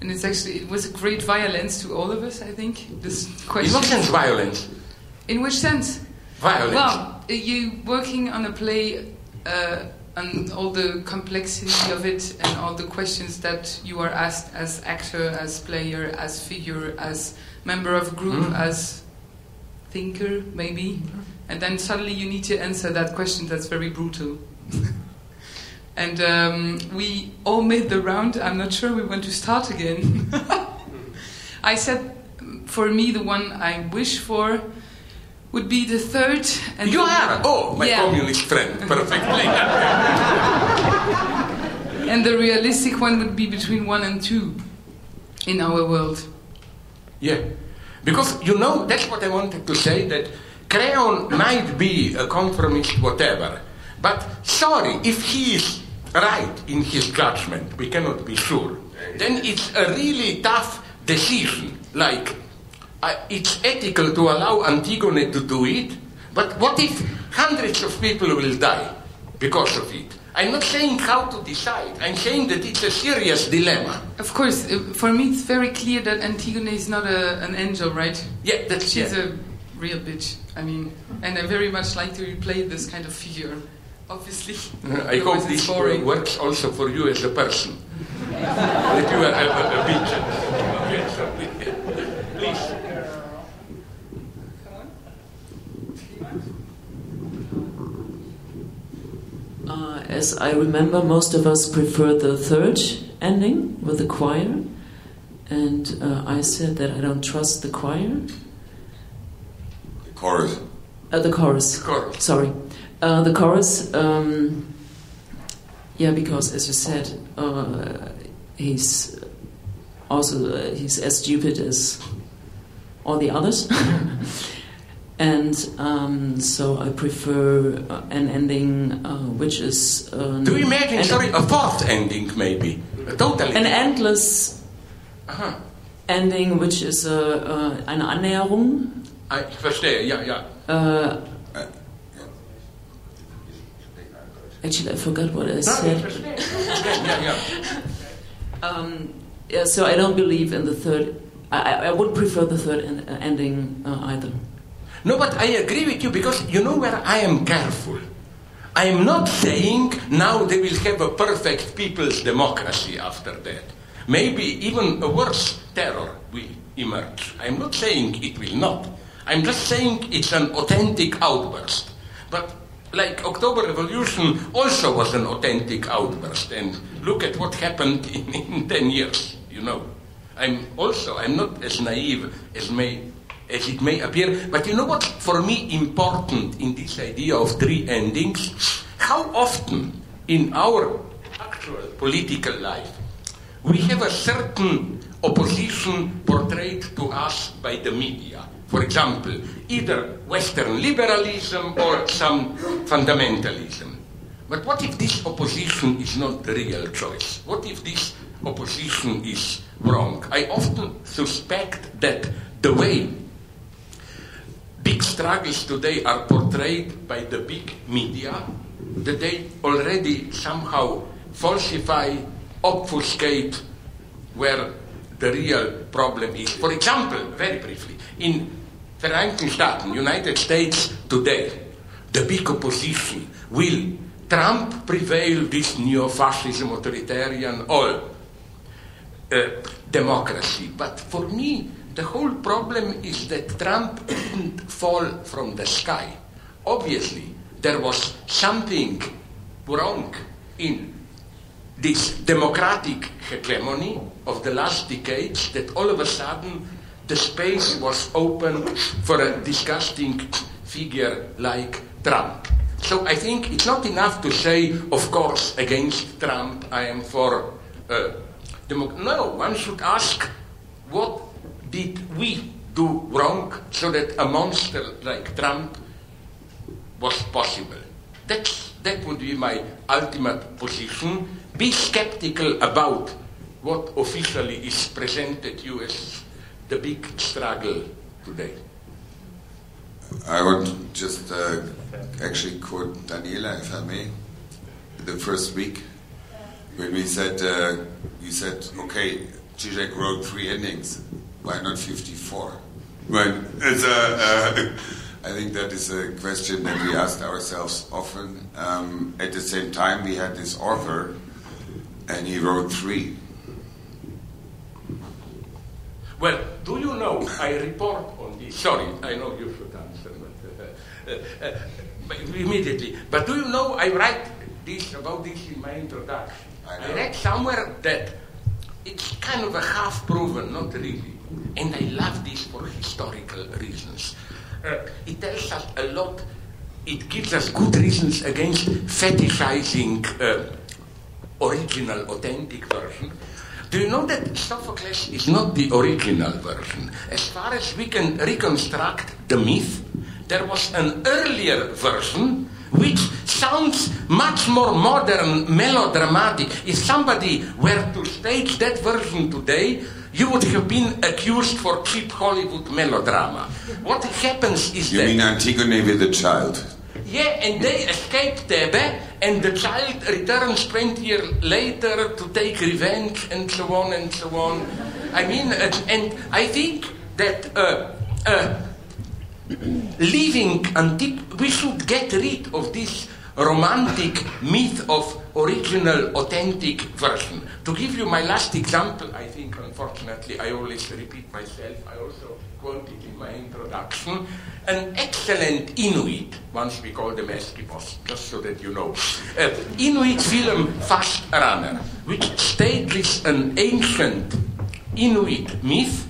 And it's actually, it was a great violence to all of us, I think, this In question. what sense violence? In which sense? Violence. Well, you working on a play uh, and all the complexity of it and all the questions that you are asked as actor, as player, as figure, as member of group, Mm. as thinker, maybe. And then suddenly you need to answer that question that's very brutal. (laughs) and um, we all made the round. I'm not sure we want to start again. (laughs) I said, for me, the one I wish for would be the third. And you are. Oh, my Yeah. communist friend. (laughs) Perfectly. And the realistic one would be between one and two in our world. yeah. Because, you know, that's what I wanted to say that Creon might be a conformist, whatever. But, sorry, if he is right in his judgment, we cannot be sure, then it's a really tough decision. Like, uh, it's ethical to allow Antigone to do it, but what if hundreds of people will die because of it? I'm not saying how to decide. I'm saying that it's a serious dilemma. Of course, uh, for me it's very clear that Antigone is not a, an angel, right? Yeah, that's She's yeah. a real bitch. I mean, and I very much like to replay this kind of figure. Obviously, (laughs) I hope this boring. works also for you as a person. (laughs) that you have a, a, a bitch. Yes, okay. Please. Uh, as I remember, most of us prefer the third ending with the choir, and uh, I said that I don't trust the choir, The chorus. uh, the chorus. Chorus. Sorry, uh, the chorus. Um, yeah, because as you said, uh, he's also uh, he's as stupid as all the others. (laughs) And um, so I prefer uh, an ending uh, which is Do you imagine, sorry, a fourth ending maybe? A totally. an endless Aha. ending, which is a, uh, eine Annäherung. I verstehe, ja, ja. Uh, actually, I forgot what I said. ja, ja. (laughs) Um, yeah, so I don't believe in the third. I, I I would prefer the third en- uh, ending uh, either. No, but I agree with you because you know where I am careful. I am not saying now they will have a perfect people's democracy after that. Maybe even a worse terror will emerge. I'm not saying it will not. I'm just saying it's an authentic outburst. But like October Revolution also was an authentic outburst. And look at what happened (laughs) in, in 10 years, you know. I'm also, I'm not as naive as may as it may appear. But you know what for me important in this idea of three endings? How often in our actual political life we have a certain opposition portrayed to us by the media. For example, either Western liberalism or some fundamentalism. But what if this opposition is not the real choice? What if this opposition is wrong? I often suspect that the way big struggles today are portrayed by the big media, that they already somehow falsify, obfuscate where the real problem is. For example, very briefly, in Vereinigten Staaten, United States today, the big opposition will Trump prevail this neo-fascism, authoritarian, all uh, democracy. But for me, the whole problem is that Trump didn't fall from the sky. Obviously, there was something wrong in this democratic hegemony of the last decades that all of a sudden the space was open for a disgusting figure like Trump. So I think it's not enough to say, of course, against Trump, I am for. Uh, no, one should ask, what did we do wrong so that a monster like Trump was possible. That's, that would be my ultimate position. Be skeptical about what officially is presented you as the big struggle today. I would just uh, actually quote Daniela, if I may. The first week, when we said, uh, you said, okay, Zizek wrote three endings, why not 54? When it's a, uh, I think that is a question that we asked ourselves often. Um, at the same time, we had this author, and he wrote three. Well, do you know, I report on this. Sorry, I know you should answer, but, uh, uh, but immediately. But do you know, I write this about this in my introduction. I I, read somewhere that it's kind of a half proven, not really. And I love this for historical reasons. Uh, it tells us a lot, it gives us good reasons against fetishizing uh, original, authentic version. Do you know that Sophocles is not the original version? As far as we can reconstruct the myth, there was an earlier version which sounds much more modern, melodramatic. If somebody were to stage that version today, you would have been accused for cheap Hollywood melodrama. What happens is You that. You mean Antigone with a child? Yeah, and they escape Thebe, and the child returns 20 years later to take revenge, and so on and so on. I mean, uh, and I think that uh, uh, Antip, we should get rid of this romantic myth of original, authentic version. To give you my last example, I think, unfortunately, I always repeat myself. I also quote it in my introduction. An excellent Inuit, once we call them Eskimos, just so that you know. Uh, Inuit film Fast Runner, which stages an ancient Inuit myth,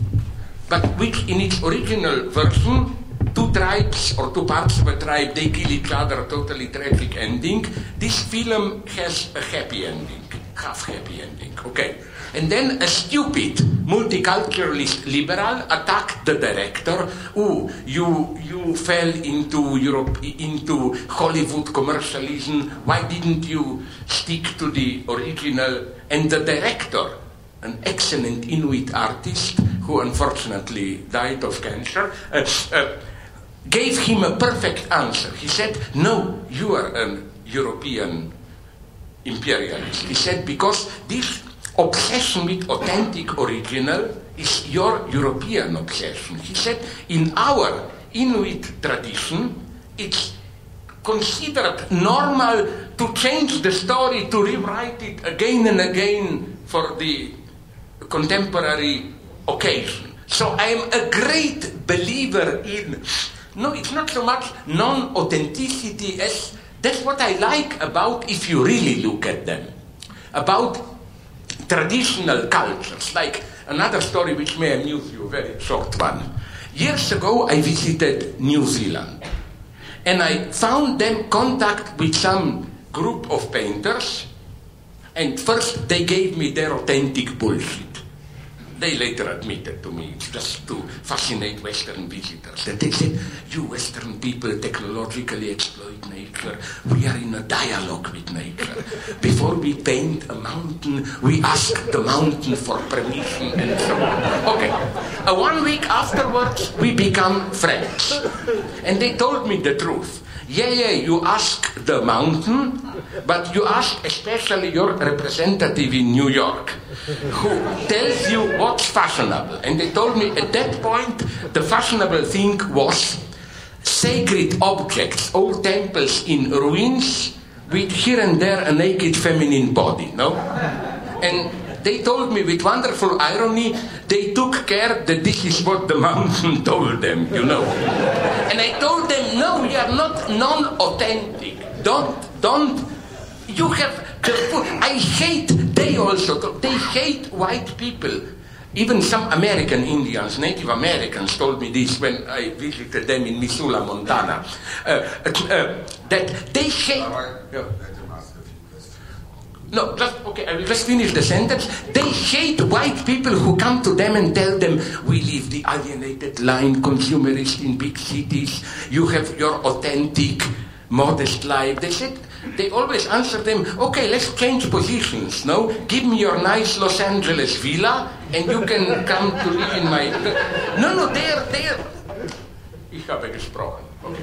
but which in its original version two tribes or two parts of a tribe they kill each other totally tragic ending this film has a happy ending half happy ending okay and then a stupid multiculturalist liberal attacked the director oh you you fell into europe into hollywood commercialism why didn't you stick to the original and the director an excellent Inuit artist who unfortunately died of cancer, uh, uh, gave him a perfect answer. He said, No, you are an European imperialist. He said, Because this obsession with authentic original is your European obsession. He said, In our Inuit tradition, it's considered normal to change the story, to rewrite it again and again for the contemporary occasion. So I am a great believer in, no, it's not so much non authenticity as that's what I like about, if you really look at them, about traditional cultures. Like another story which may amuse you, a very short one. Years ago, I visited New Zealand and I found them contact with some group of painters and first they gave me their authentic bullshit. They later admitted to me, it's just to fascinate Western visitors, that they said, you Western people technologically nature. We are in a dialogue with nature. Before we paint a mountain, we ask the mountain for permission and so on. Okay. Uh, one week afterwards, we become friends. And they told me the truth. Yeah, yeah, you ask the mountain, but you ask especially your representative in New York, who tells you what's fashionable. And they told me at that point the fashionable thing was sacred objects, old temples in ruins with here and there a naked feminine body, no? And they told me with wonderful irony, they took care that this is what the (laughs) mountain told them, you know. And I told them, no, you are not non-authentic. Don't, don't, you have I hate, they also, they hate white people. Even some American Indians, Native Americans, told me this when I visited them in Missoula, Montana, uh, uh, that they hate. Yeah. No, just okay. I will just finish the sentence. They hate white people who come to them and tell them, "We live the alienated line, consumerist in big cities. You have your authentic modest life. They said, they always answer them, okay, let's change positions. No, give me your nice Los Angeles villa and you can come to live in my. (laughs) No, no, they're, they're. Ich habe gesprochen. Okay.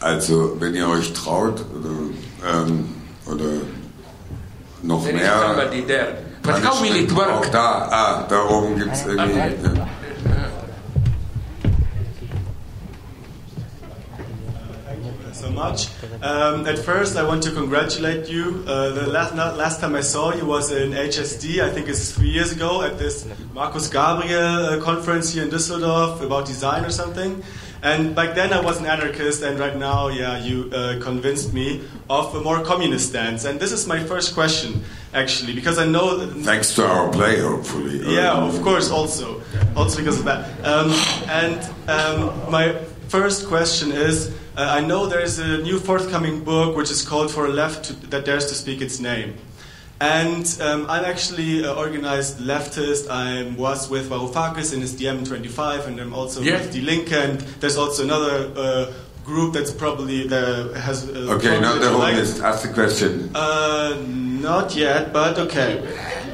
Also, wenn ihr euch traut oder, ähm, oder noch There is mehr. somebody there. But how will it Auch work? da, ah, da oben gibt es irgendwie. Okay. Ja. So much. Um, at first, I want to congratulate you. Uh, the last, last time I saw you was in HSD, I think it's three years ago, at this Markus Gabriel uh, conference here in Düsseldorf about design or something. And back then I was an anarchist, and right now, yeah, you uh, convinced me of a more communist stance. And this is my first question, actually, because I know that Thanks to our play, hopefully. yeah, of course, also. Also because of that. Um, and um, my first question is uh, I know there's a new forthcoming book which is called For a Left to, That Dares to Speak Its Name. And um, I'm actually an organized leftist. I was with Varoufakis in his DiEM25, and I'm also Yeah. with Die Linke, and there's also another uh, group that's probably the, has. Uh, Okay, not the whole like- list. Ask the question. uh, not yet, but okay.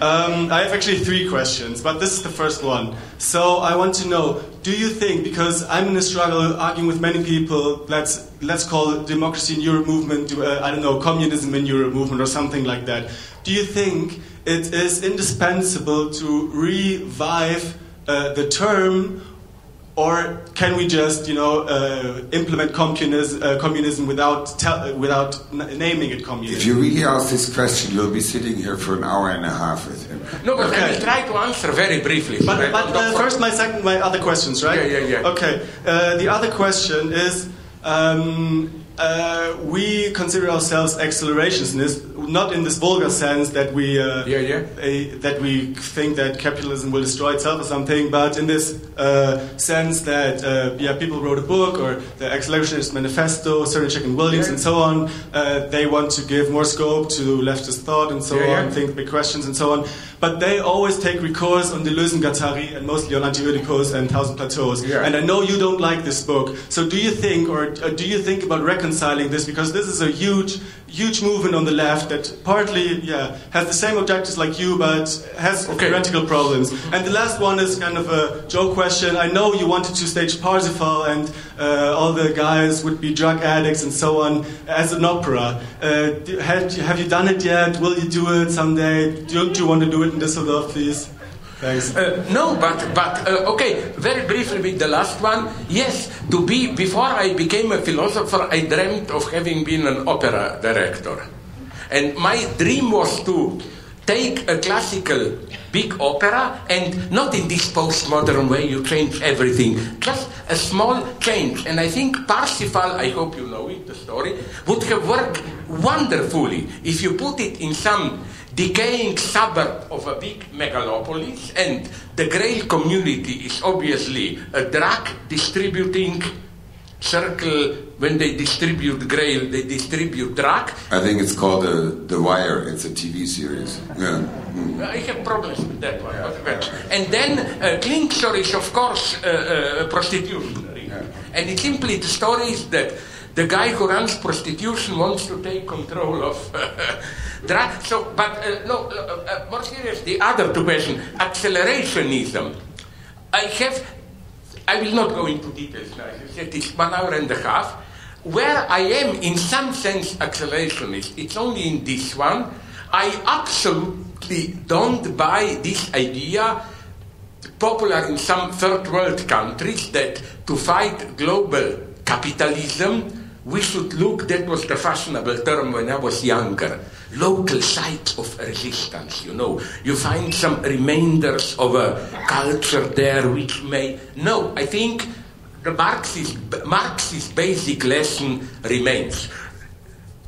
Um, I have actually three questions, but this is the first one. So I want to know: Do you think, because I'm in a struggle arguing with many people, let's let's call democracy in Europe movement, uh, I don't know, communism in Europe movement, or something like that? Do you think it is indispensable to revive uh, the term? Or can we just, you know, uh, implement communism, uh, communism without tell, without n- naming it communism? If you really ask this question, you'll be sitting here for an hour and a half with him. No, but I Okay. will try to answer very briefly. so I But, but uh, first, my second, my other questions, right? Yeah, yeah, yeah. Okay. Uh, the other question is, um, uh, we consider ourselves accelerationists, not in this vulgar sense that we, uh, Yeah, yeah. uh, that we think that capitalism will destroy itself or something, but in this uh, sense that, uh, yeah, people wrote a book or the Accelerationist Manifesto, Srnicek and Williams, Yeah. and so on. Uh, they want to give more scope to leftist thought and so on, think big questions and so on. But they always take recourse on Deleuze and Guattari and mostly on Anti-Oedipus and Thousand Plateaus. Yeah. And I know you don't like this book. So do you think, or uh, do you think about reconciling this? Because this is a huge, huge movement on the left that partly, yeah, has the same objectives like you, but has Okay. theoretical problems. And the last one is kind of a joke question. I know you wanted to stage Parsifal and uh, all the guys would be drug addicts and so on as an opera. Uh, do- have, have you done it yet? Will you do it someday? Don't you want to do it in Düsseldorf, please? Uh, no, but but uh, okay. Very briefly with the last one. Yes, to be before I became a philosopher, I dreamt of having been an opera director, and my dream was to take a classical big opera and not in this postmodern way you change everything, just a small change. And I think Parsifal, I hope you know it, the story, would have worked wonderfully if you put it in some decaying suburb of a big megalopolis, and the Grail community is obviously a drug distributing circle. When they distribute Grail, they distribute drug. I think it's called The, the Wire. It's a TV series. Yeah. Mm. I have problems with that one. but. And then uh, Klingsor is, of course, uh, uh, prostitution. really. And it's simply the story is that the guy who runs prostitution wants to take control of (laughs) drug. So, but uh, no, uh, uh, more serious, the other two questions, accelerationism. I have, I will not go into details now. I said it's one hour and a half. Where I am, in some sense, accelerationist, it's only in this one. I absolutely don't buy this idea, popular in some third world countries, that to fight global capitalism, we should look, that was the fashionable term when I was younger, local sites of resistance, you know. You find some remainders of a culture there which may. No, I think the Marxist, Marxist basic lesson remains.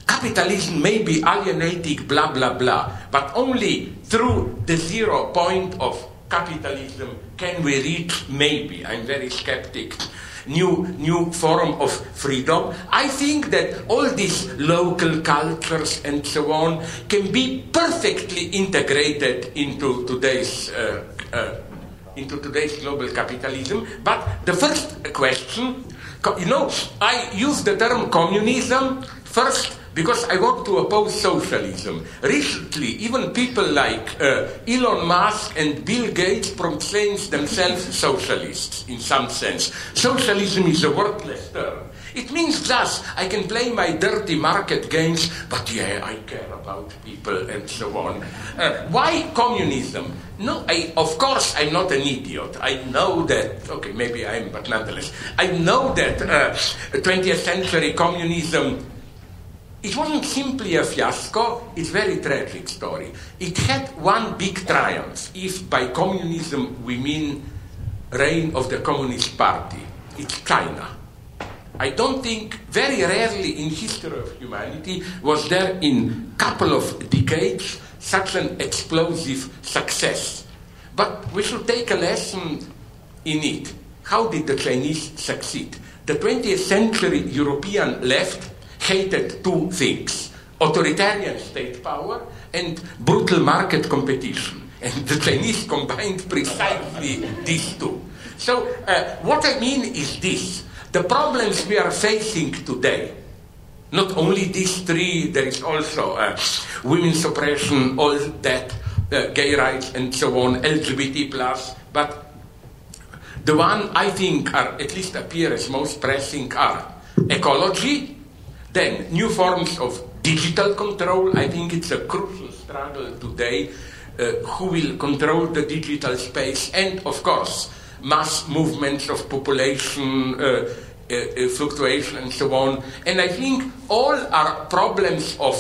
Capitalism may be alienating, blah, blah, blah, but only through the zero point of capitalism can we reach, maybe, I'm very skeptic, new, new form of freedom. I think that all these local cultures and so on can be perfectly integrated into today's uh, uh, into today's global capitalism. But the first question, you know, I use the term communism first because I want to oppose socialism. Recently, even people like uh, Elon Musk and Bill Gates proclaim themselves socialists in some sense. Socialism is a worthless term. It means thus I can play my dirty market games, but yeah, I care about people and so on. Uh, why communism? No, I, of course I'm not an idiot. I know that, okay, maybe I am, but nonetheless, I know that uh, 20th century communism it wasn't simply a fiasco, it's a very tragic story. It had one big triumph, if by communism we mean reign of the Communist Party. It's China. I don't think, very rarely in history of humanity, was there in couple of decades such an explosive success. But we should take a lesson in it. How did the Chinese succeed? The 20th century European left hated two things authoritarian state power and brutal market competition. And the Chinese combined precisely these two. So, uh, what I mean is this the problems we are facing today, not only these three, there is also uh, women's oppression, all that, uh, gay rights, and so on, LGBT plus, but the one I think are at least appear as most pressing are ecology, then new forms of digital control. I think it's a crucial struggle today. Uh, who will control the digital space, and of course, mass movements of population uh, uh, uh, fluctuation and so on. And I think all are problems of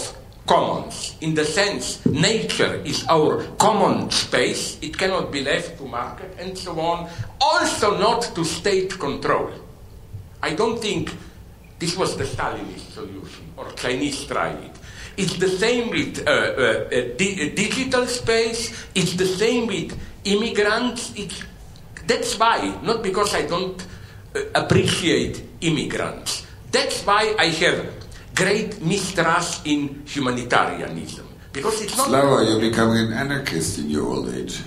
commons in the sense nature is our common space, it cannot be left to market and so on. Also, not to state control. I don't think this was the Stalinist solution or Chinese tried it. It's the same with uh, uh, di- digital space. It's the same with immigrants. It's that's why, not because I don't uh, appreciate immigrants, that's why I have great mistrust in humanitarianism. Because it's not. Slava, you're becoming an anarchist in your old age.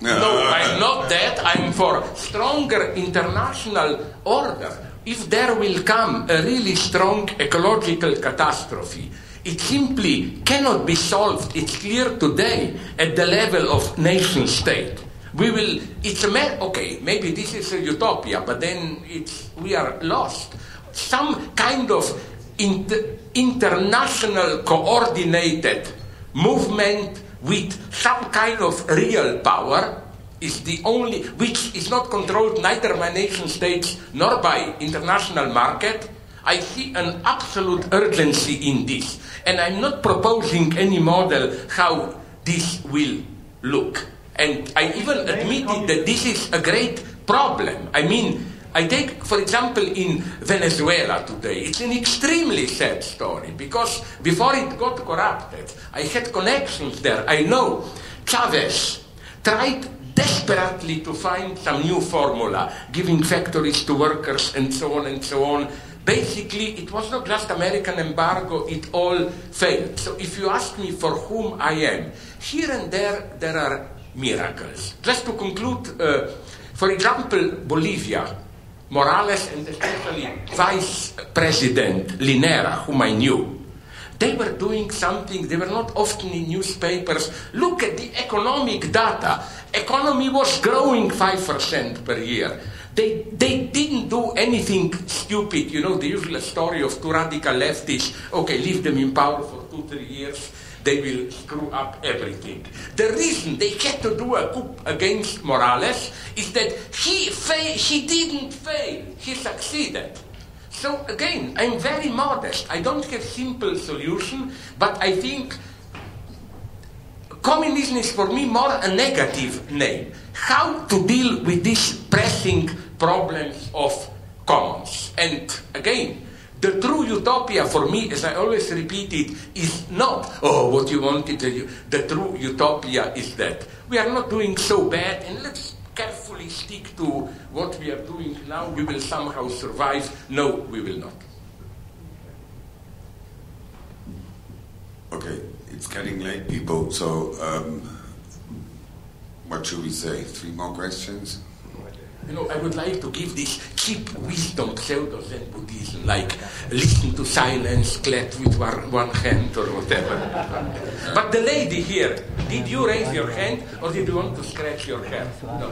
No, I'm not that. I'm for stronger international order. If there will come a really strong ecological catastrophe, it simply cannot be solved. It's clear today at the level of nation state we will it's a matter okay maybe this is a utopia but then it's we are lost some kind of inter- international coordinated movement with some kind of real power is the only which is not controlled neither by nation states nor by international market i see an absolute urgency in this and i'm not proposing any model how this will look and I even admitted that this is a great problem. I mean, I take, for example, in Venezuela today, it's an extremely sad story because before it got corrupted, I had connections there. I know Chavez tried desperately to find some new formula, giving factories to workers and so on and so on. Basically, it was not just American embargo, it all failed. So if you ask me for whom I am, here and there, there are miracles. Just to conclude, uh, for example, Bolivia, Morales and especially Vice President Linera, whom I knew, they were doing something, they were not often in newspapers. Look at the economic data. Economy was growing 5% per year. They, they didn't do anything stupid. You know, the usual story of two radical leftists, okay, leave them in power for two, three years they will screw up everything. The reason they had to do a coup against Morales is that he, fa- he didn't fail, he succeeded. So again, I'm very modest. I don't have simple solution, but I think communism is for me more a negative name. How to deal with these pressing problems of commons? And again, the true utopia for me, as I always repeat it, is not, oh, what you wanted to. The true utopia is that we are not doing so bad, and let's carefully stick to what we are doing now. We will somehow survive. No, we will not. Okay, it's getting late, people, so um, what should we say? Three more questions? You know, I would like to give this cheap wisdom pseudo Zen Buddhism, like listen to silence, clap with one, one hand or whatever. but the lady here, did you raise your hand or did you want to scratch your hair? No.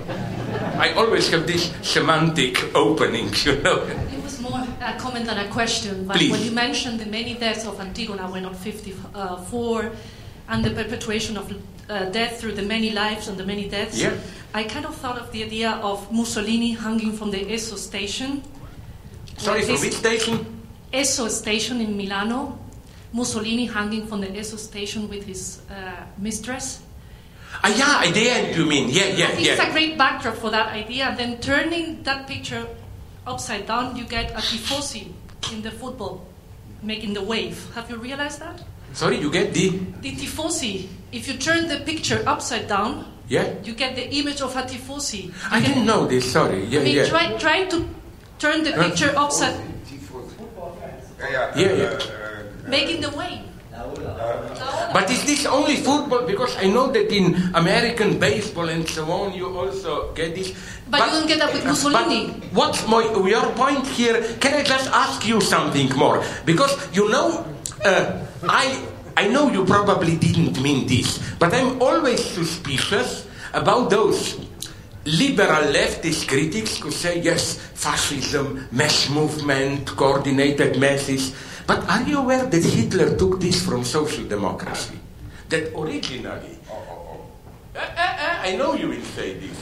I always have this semantic opening, you know. It was more a comment than a question. But Please. when you mentioned the many deaths of Antigona were not 54 uh, and the perpetuation of uh, death through the many lives and the many deaths, Yeah. I kind of thought of the idea of Mussolini hanging from the Esso station. Sorry, this- which station? Esso station in Milano. Mussolini hanging from the Esso station with his uh, mistress. Ah, yeah, end, you mean? Yeah, yeah, I think it's a great backdrop for that idea. And then turning that picture upside down, you get a tifosi in the football making the wave. Have you realized that? Sorry, you get the. The tifosi, if you turn the picture upside down, Yeah? you get the image of a tifosi. You I didn't know this, sorry. Yeah, I mean, yeah. try, try to turn the picture upside, Yeah, yeah. making the way. But is this only football? Because I know that in American baseball and so on, you also get this. But you don't get that with Mussolini. What's my, your point here? Can I just ask you something more? Because you know, uh, I I know you probably didn't mean this, but I'm always suspicious about those liberal leftist critics who say yes, fascism, mass movement, coordinated masses. But are you aware that Hitler took this from social democracy? That originally, Eh, eh, eh, I know you will say this.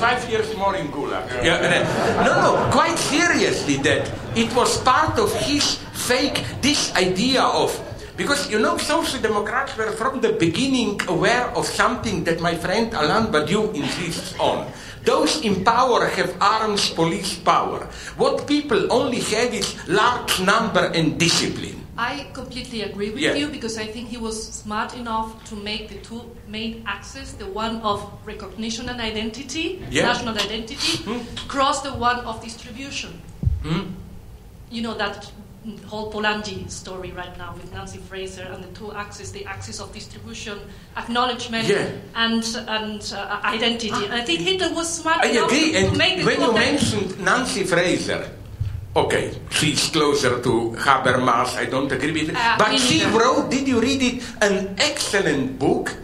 Five years more in Gulag. Yeah, uh, no, no, quite seriously, that it was part of his fake, this idea of, because you know, social democrats were from the beginning aware of something that my friend Alain Badiou insists on. Those in power have arms, police power. What people only have is large number and discipline. I completely agree with Yeah. you because I think he was smart enough to make the two main axes, the one of recognition and identity, Yeah. national identity, cross the one of distribution. Hmm? You know that whole Polanyi story right now with Nancy Fraser and the two axes, the axis of distribution, acknowledgement, Yeah. and and uh, identity. And I think Hitler was smart I enough agree. to, And make the when you mentioned Nancy Fraser, okay, she's closer to Habermas. I don't agree with it. Uh, but she wrote, did you read it? An excellent book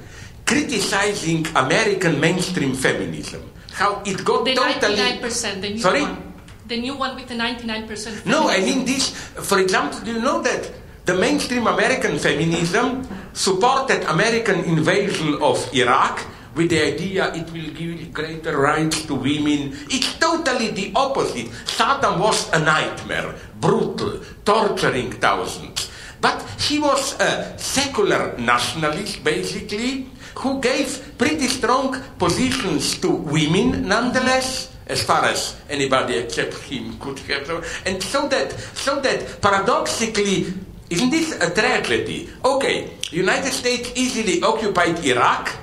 criticizing American mainstream feminism. How it got The totally. 99%, the Sorry? one. The new one with the 99%. No, I mean this. For example, do you know that the mainstream American feminism supported American invasion of Iraq with the idea it will give greater rights to women? It's totally the opposite. Saddam was a nightmare, brutal, torturing thousands. But he was a secular nationalist, basically, who gave pretty strong positions to women nonetheless as far as anybody except him could have. And so that, so that paradoxically, isn't this a tragedy? Okay, United States easily occupied Iraq,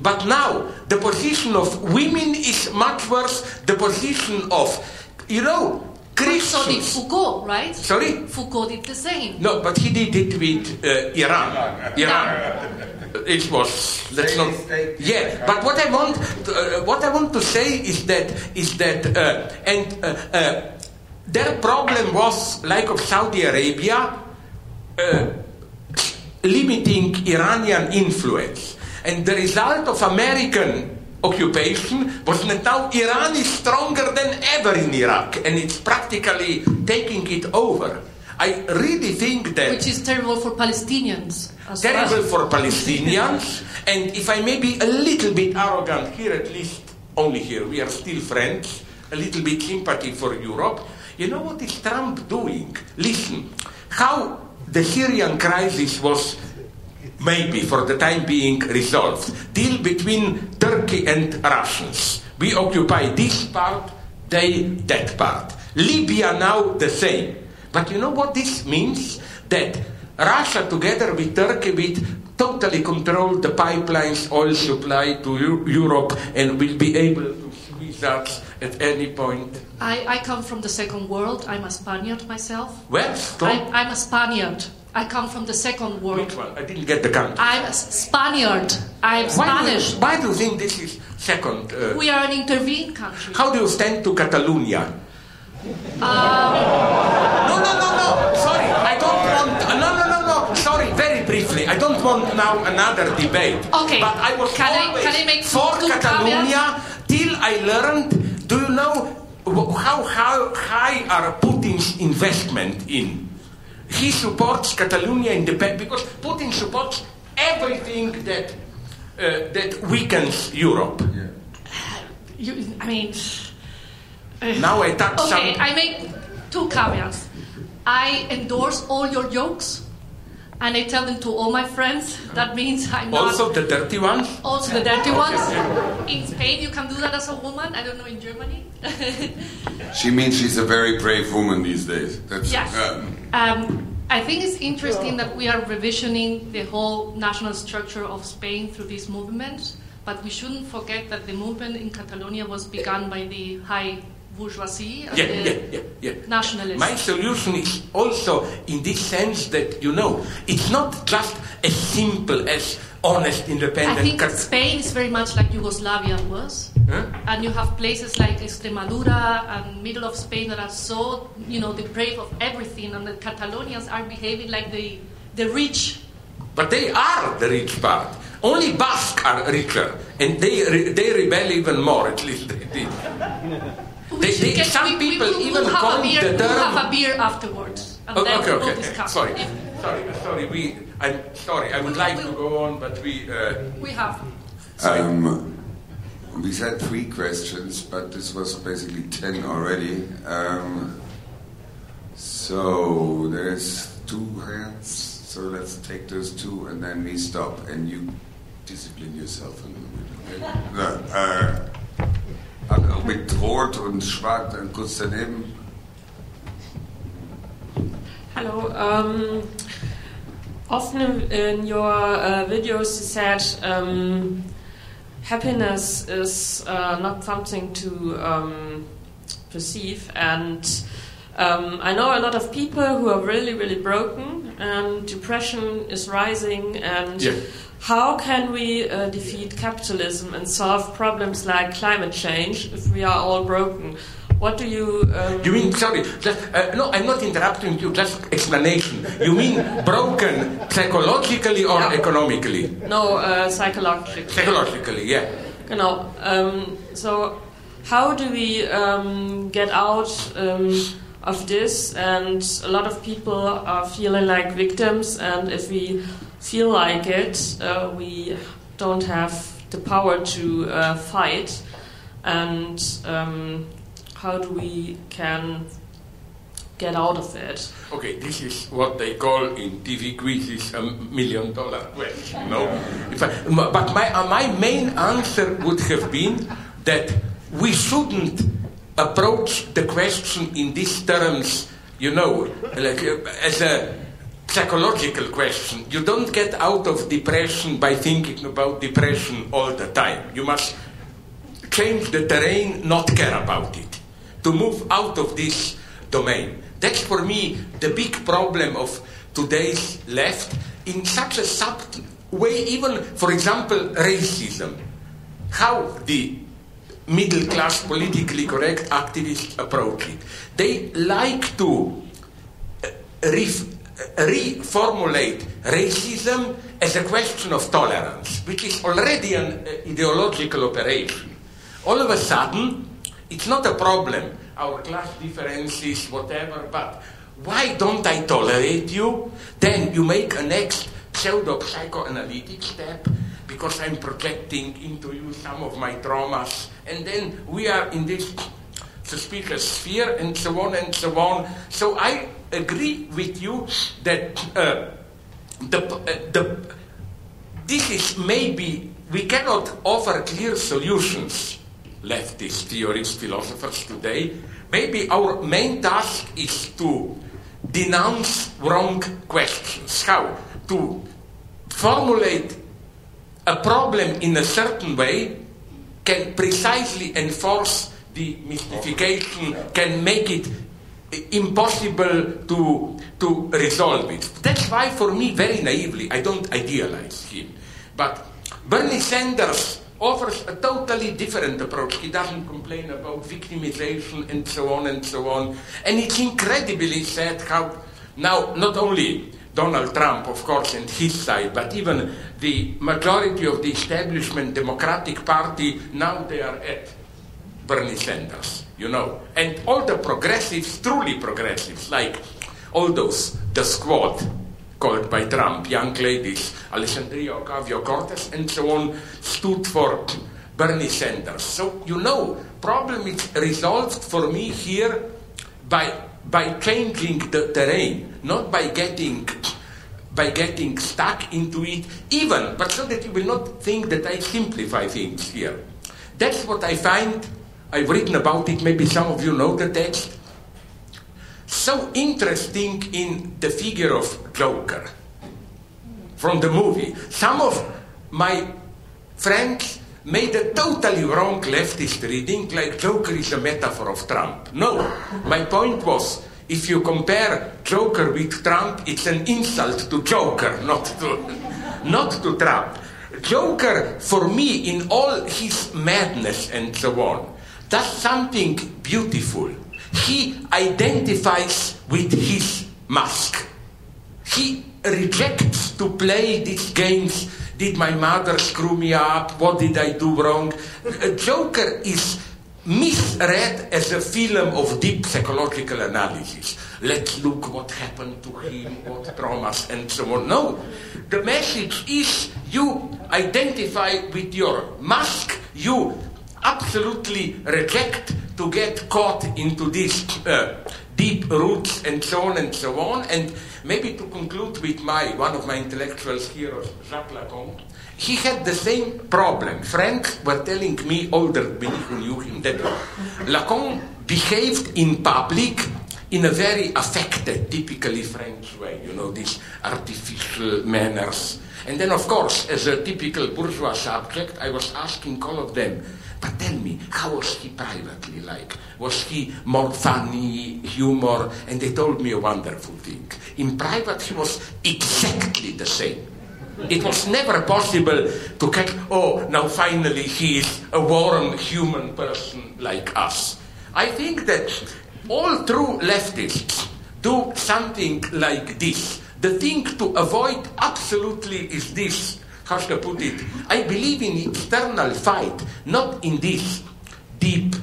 but now the position of women is much worse. The position of, you know, So did Foucault, right? Sorry? Foucault did the same. No, but he did it with uh, Iran. Iran. It was. Let's not. Yeah, but what I want, uh, what I want to say is that is that, uh, and uh, uh, their problem was like of Saudi Arabia, uh, limiting Iranian influence, and the result of American occupation was that now Iran is stronger than ever in Iraq, and it's practically taking it over. I really think that Which is terrible for Palestinians. terrible well. for Palestinians. (laughs) and if I may be a little bit arrogant here, at least only here, we are still friends, a little bit sympathy for Europe. You know what is Trump doing? Listen, how the Syrian crisis was maybe for the time being resolved. Deal between Turkey and Russians. We occupy this part, they that part. Libya now the same. But you know what this means? That Russia together with Turkey will totally control the pipelines, oil supply to Eu- Europe and will be able to squeeze us at any point. I, I come from the second world. I'm a Spaniard myself. Well, I, I'm a Spaniard. I come from the second world. Which one? I didn't get the country. I'm a Spaniard. I'm Why do, Spanish. you, why do you think this is second? Uh, We are an intervened country. how do you stand to Catalonia? Um, No, no, no, no. Sorry, I don't want. uh, No, no, no, no. Sorry, very briefly. I don't want now another debate. Okay. But I was Can I- always can I make for Catalonia till I learned. Do you know how, how high are Putin's investment in? He supports Catalonia independence because Putin supports everything that uh, that weakens Europe. you, I mean, (laughs) Now I touch okay. some. I make two caveats. I endorse all your jokes, and I tell them to all my friends. That means I'm not Also the dirty ones. also the dirty ones. In Spain, you can do that as a woman. I don't know in Germany. (laughs) She means she's a very brave woman these days. That's Yes. um, Um, I think it's interesting that we are revisioning the whole national structure of Spain through this movement, but we shouldn't forget that the movement in Catalonia was begun by the high bourgeoisie Yeah, the yeah, yeah, yeah. nationalists. My solution is also in this sense that, you know, it's not just as simple as honest, independent. I think cat- Spain is very much like Yugoslavia was. Huh? And you have places like Extremadura and middle of Spain that are so, you know, depraved of everything, and the Catalonians are behaving like the, the rich But they are the rich part. Only Basque are richer, and they re- they rebel even more. At least they did. (laughs) We They- they- get- some we- we people even we'll have coined a beer, the we'll have a beer afterwards, and Oh, then okay, we will okay. discuss. Sorry, sorry, sorry. We, I'm sorry. I would like to go on, but we. Uh, we have. Um, we had three questions, but this was basically ten already. Um, so there's two hands. So let's take those two, and then we stop, and you discipline yourself a little bit. Okay? (laughs) Na, äh, also mit Rot und Schwarz dann kurz daneben. Hello. Um, often in- in your uh, videos, you said um, happiness is uh, not something to um, perceive, and um, I know a lot of people who are really, really broken, and depression is rising. And Yeah. How can we uh, defeat capitalism and solve problems like climate change if we are all broken? What do you? Um, You mean, sorry, just, uh, no, I'm not interrupting you, just explanation. You mean broken psychologically or Yeah. economically? no, uh, psychologically. Psychologically, yeah. Genau. Um, so, how do we um, get out um, of this? And a lot of people are feeling like victims, and if we feel like it, uh, we don't have the power to uh, fight. And um, how do we can get out of it? Okay, this is what they call in TV quizzes a million dollar question. No, I, but my uh, my main answer would have been that we shouldn't approach the question in these terms. You know, like uh, as a psychological question. You don't get out of depression by thinking about depression all the time. You must change the terrain, not care about it, to move out of this domain. That's for me the big problem of today's left in such a subtle way, even, for example, racism. How the middle class politically correct activists approach it. They like to uh, reformulate racism as a question of tolerance, which is already an uh, ideological operation. All of a sudden, it's not a problem, our class differences, whatever, but why don't I tolerate you? Then you make a next pseudo psychoanalytic step because I'm projecting into you some of my traumas, and then we are in this suspicious sphere, and so on and so on. So I agree with you that uh, the, uh, the this is maybe we cannot offer clear solutions leftist theorists philosophers today. Maybe our main task is to denounce wrong questions. How? To formulate a problem in a certain way can precisely enforce the mystification can make it impossible to, to resolve it. That's why, for me, very naively, I don't idealize him. But Bernie Sanders offers a totally different approach. He doesn't complain about victimization and so on and so on. And it's incredibly sad how now not only Donald Trump, of course, and his side, but even the majority of the establishment Democratic Party, now they are at Bernie Sanders, you know. And all the progressives, truly progressives, like all those, the squad, called by Trump, young ladies, Alexandria Ocasio-Cortez, and so on, stood for Bernie Sanders. So, you know, problem is resolved for me here by, by changing the terrain, not by getting by getting stuck into it, even, but so that you will not think that I simplify things here. That's what I find. I've written about it, maybe some of you know the text so interesting in the figure of Joker from the movie. Some of my friends made a totally wrong leftist reading, like Joker is a metaphor of Trump. No, my point was if you compare Joker with Trump, it's an insult to Joker, (laughs) not to, not to Trump. Joker, for me, in all his madness and so on, does something beautiful he identifies with his mask. He rejects to play these games. Did my mother screw me up? What did I do wrong? Joker is misread as a film of deep psychological analysis. Let's look what happened to him, what traumas, and so on. No, the message is you identify with your mask, you absolutely reject to get caught into these uh, deep roots and so on and so on. And maybe to conclude with my one of my intellectual heroes, Jacques Lacan, he had the same problem. Friends were telling me, older me who knew him, that Lacan behaved in public in a very affected, typically French way, you know, these artificial manners. And then, of course, as a typical bourgeois subject, I was asking all of them, but tell me, how was he privately like? Was he more funny, humor? And they told me a wonderful thing. In private, he was exactly the same. It was never possible to catch, oh, now finally he is a warm human person like us. I think that all true leftists do something like this. The thing to avoid absolutely is this how should I put it? I believe in external fight, not in this deep,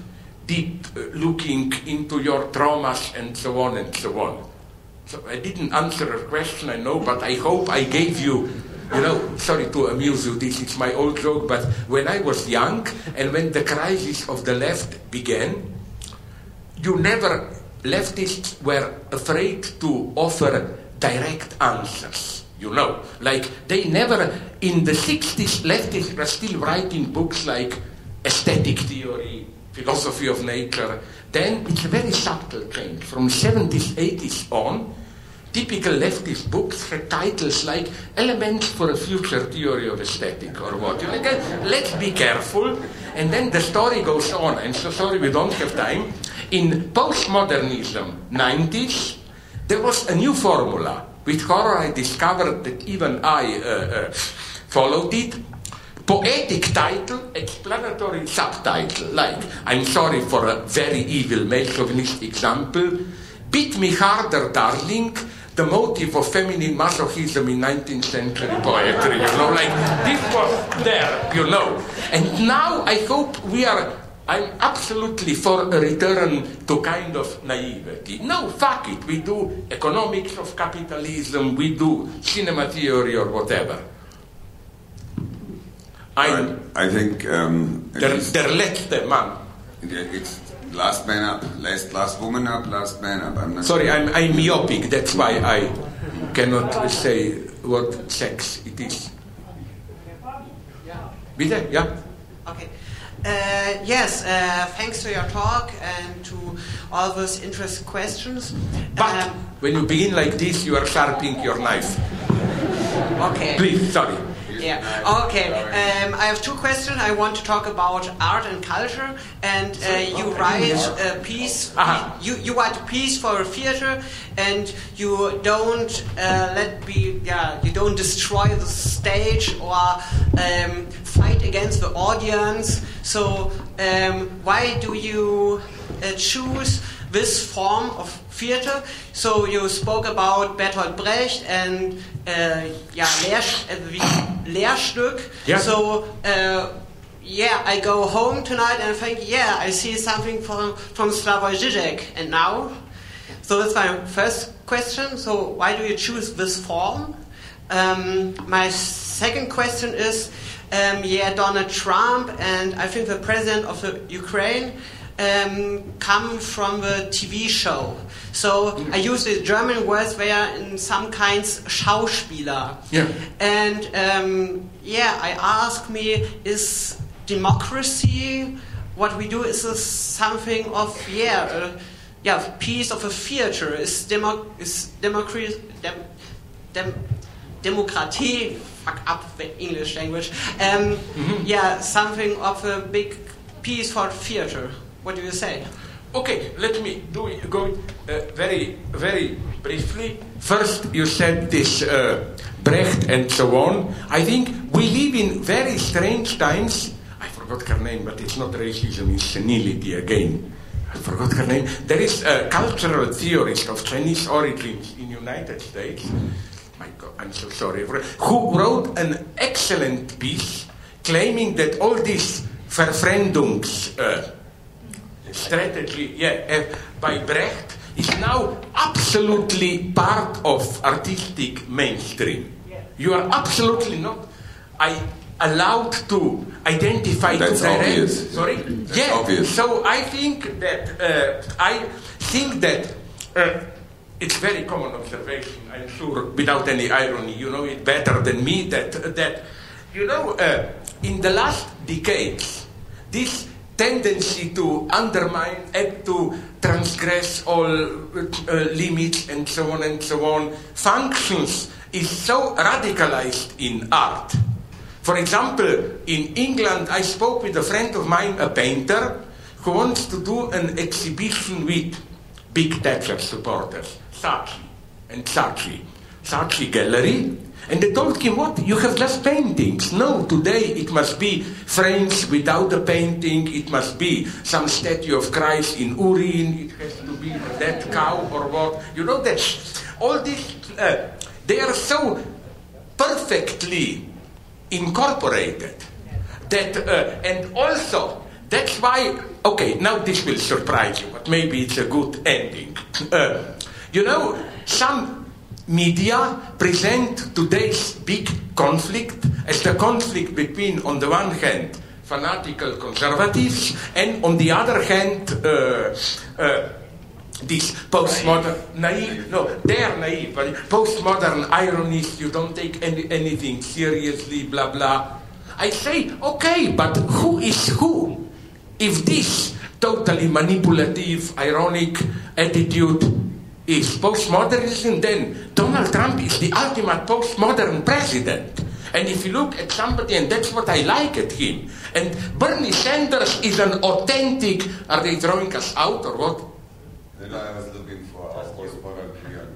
deep uh, looking into your traumas and so on and so on. So I didn't answer a question, I know, but I hope I gave you, you know, sorry to amuse you, this is my old joke, but when I was young and when the crisis of the left began, you never, leftists were afraid to offer direct answers you know. Like, they never, in the 60s, leftists were still writing books like Aesthetic Theory, Philosophy of Nature. Then it's a very subtle change. From 70s, 80s on, typical leftist books had titles like Elements for a Future Theory of Aesthetic or what. Like, let's be careful. And then the story goes on. And so sorry we don't have time. In postmodernism, 90s, there was a new formula with horror, I discovered that even I uh, uh, followed it. Poetic title, explanatory subtitle, like, I'm sorry for a very evil male chauvinist example, Beat Me Harder, Darling, the motive of feminine masochism in 19th century poetry, you know, like, this was there, you know. And now I hope we are I'm absolutely for a return to kind of naivety. No, fuck it. We do economics of capitalism, we do cinema theory or whatever. I, I think um, der, der letzte man. It's last man up, last last woman up, last man up. I'm Sorry, I'm, I'm myopic. That's why I cannot say what sex it is. Bitte, yeah. Okay. Uh, yes, uh, thanks to your talk and to all those interesting questions. But um, when you begin like this, you are sharpening your knife. Okay. Please, sorry. Yeah. Okay. Um, I have two questions. I want to talk about art and culture, and uh, you write a piece. Aha. You you write a piece for a theater, and you don't uh, let be. Yeah, you don't destroy the stage or um, fight against the audience. So um, why do you uh, choose this form of theater? So you spoke about Bertolt Brecht and uh, yeah, Lehr, Lehrstück. Yeah. So uh, yeah, I go home tonight and think, yeah, I see something from from Slavoj Žižek, and now. So that's my first question. So why do you choose this form? Um, my second question is, um, yeah, Donald Trump and I think the president of the Ukraine um, come from the TV show. So I use the German words they are in some kinds Schauspieler. Yeah. And um, yeah, I ask me, is democracy what we do? Is something of yeah, uh, yeah, piece of a theater? Is demo is democracy dem, dem, democracy? Fuck up the English language. Um, Yeah, something of a big piece for theater. What do you say? Okay, let me do it, go uh, very, very briefly. First, you said this uh, Brecht and so on. I think we live in very strange times. I forgot her name, but it's not racism, it's senility again. I forgot her name. There is a cultural theorist of Chinese origins in the United States. My God, I'm so sorry. Who wrote an excellent piece claiming that all these Verfremdungs uh, strategy yeah, uh, by Brecht is now absolutely part of artistic mainstream. You are absolutely not I, allowed to identify That's to direct- obvious. Sorry? That's yeah. obvious. So I think that uh, I think that uh, it's very common observation. I'm sure, without any irony, you know it better than me. That that you know, uh, in the last decades, this tendency to undermine and to transgress all uh, limits and so on and so on functions is so radicalized in art. For example, in England, I spoke with a friend of mine, a painter, who wants to do an exhibition with big Thatcher supporters, Saatchi and Saatchi, Saatchi Gallery. And they told him, what? You have just paintings. No, today it must be frames without a painting. It must be some statue of Christ in urine. It has to be that cow or what. You know that all these, uh, they are so perfectly incorporated that uh, and also that's why okay now this will surprise you but maybe it's a good ending uh, you know some media present today's big conflict as the conflict between on the one hand fanatical conservatives and on the other hand uh, uh, this postmodern naive no they're naive but postmodern ironies you don't take any, anything seriously blah blah. I say okay but who is who? If this totally manipulative ironic attitude is postmodernism then donald trump is the ultimate postmodern president and if you look at somebody, and that's what I like at him, and Bernie Sanders is an authentic, are they throwing us out or what? Then I was looking for our postmodern period.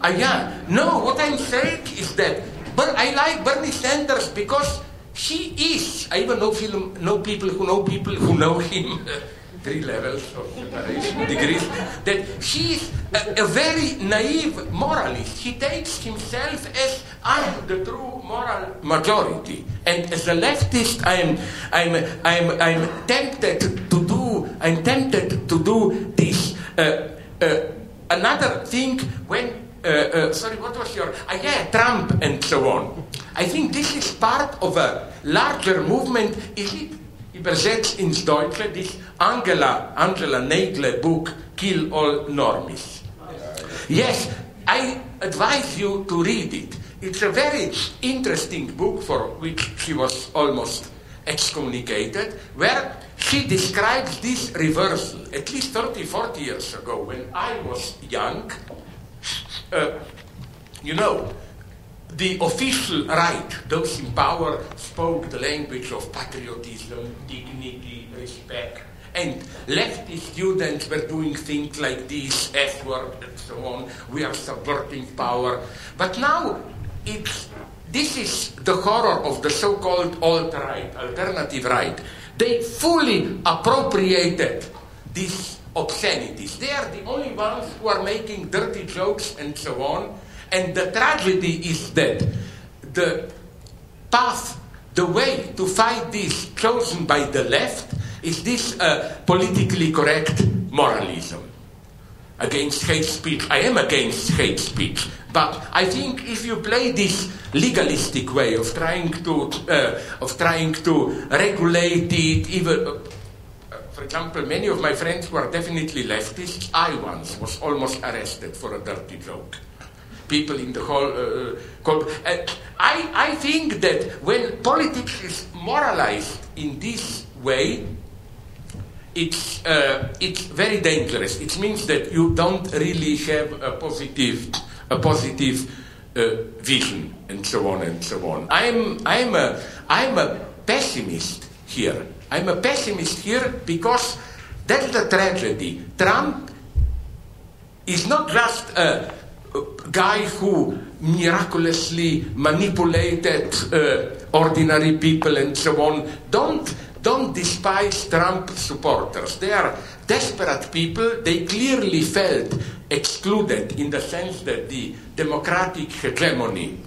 Ah, yeah. No, what I'm saying is that but I like Bernie Sanders because he is. I even know, film, know people who know people who know him. (laughs) Three levels of separation degrees. That he is a, a very naive moralist. He takes himself as I'm the true moral majority, and as a leftist, I'm I'm I'm I'm tempted to do. I'm tempted to do this. Uh, uh, another thing when uh, uh, sorry, what was your? Uh, yeah, Trump and so on. I think this is part of a larger movement. Is it übersetzt ins Deutsche? This Angela Angela Nagle book, "Kill All Normies." Yes, I advise you to read it. It's a very interesting book for which she was almost excommunicated, where she describes this reversal at least 30, 40 years ago when I was young. Uh, you know, the official right, those in power spoke the language of patriotism, dignity, respect. And leftist students were doing things like this, F word, and so on. We are subverting power. But now, it's, this is the horror of the so called alt right, alternative right. They fully appropriated these obscenities. They are the only ones who are making dirty jokes and so on. And the tragedy is that the path, the way to fight this chosen by the left is this uh, politically correct moralism against hate speech. I am against hate speech, but I think if you play this legalistic way of trying to uh, of trying to regulate it, even uh, for example, many of my friends who are definitely leftists, I once was almost arrested for a dirty joke people in the whole. Uh, uh, I, I think that when politics is moralized in this way, it's, uh, it's very dangerous. It means that you don't really have a positive, a positive uh, vision, and so on and so on. I'm, I'm, a, I'm a pessimist here. I'm a pessimist here because that's the tragedy. Trump is not just a guy who miraculously manipulated uh, ordinary people and so on. Don't, don't despise Trump supporters. They are desperate people. They clearly felt excluded in the sense that the democratic hegemony,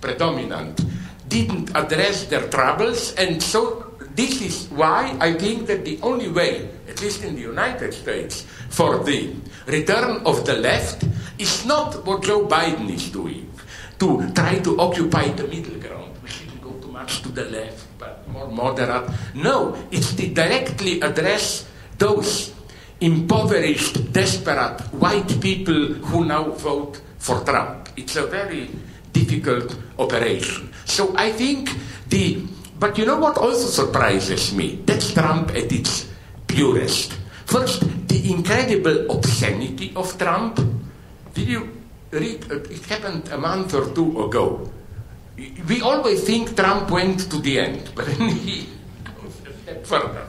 predominant, didn't address their troubles, and so this is why I think that the only way, at least in the United States, for the return of the left is not what Joe Biden is doing to try to occupy the middle ground. We shouldn't go too much to the left, but more moderate. No, it's to directly address those impoverished, desperate white people who now vote for Trump. It's a very difficult operation. So I think the. But you know what also surprises me? That's Trump at its purest. First, the incredible obscenity of Trump did you read? It happened a month or two ago. We always think Trump went to the end, (laughs) but then he goes a step further.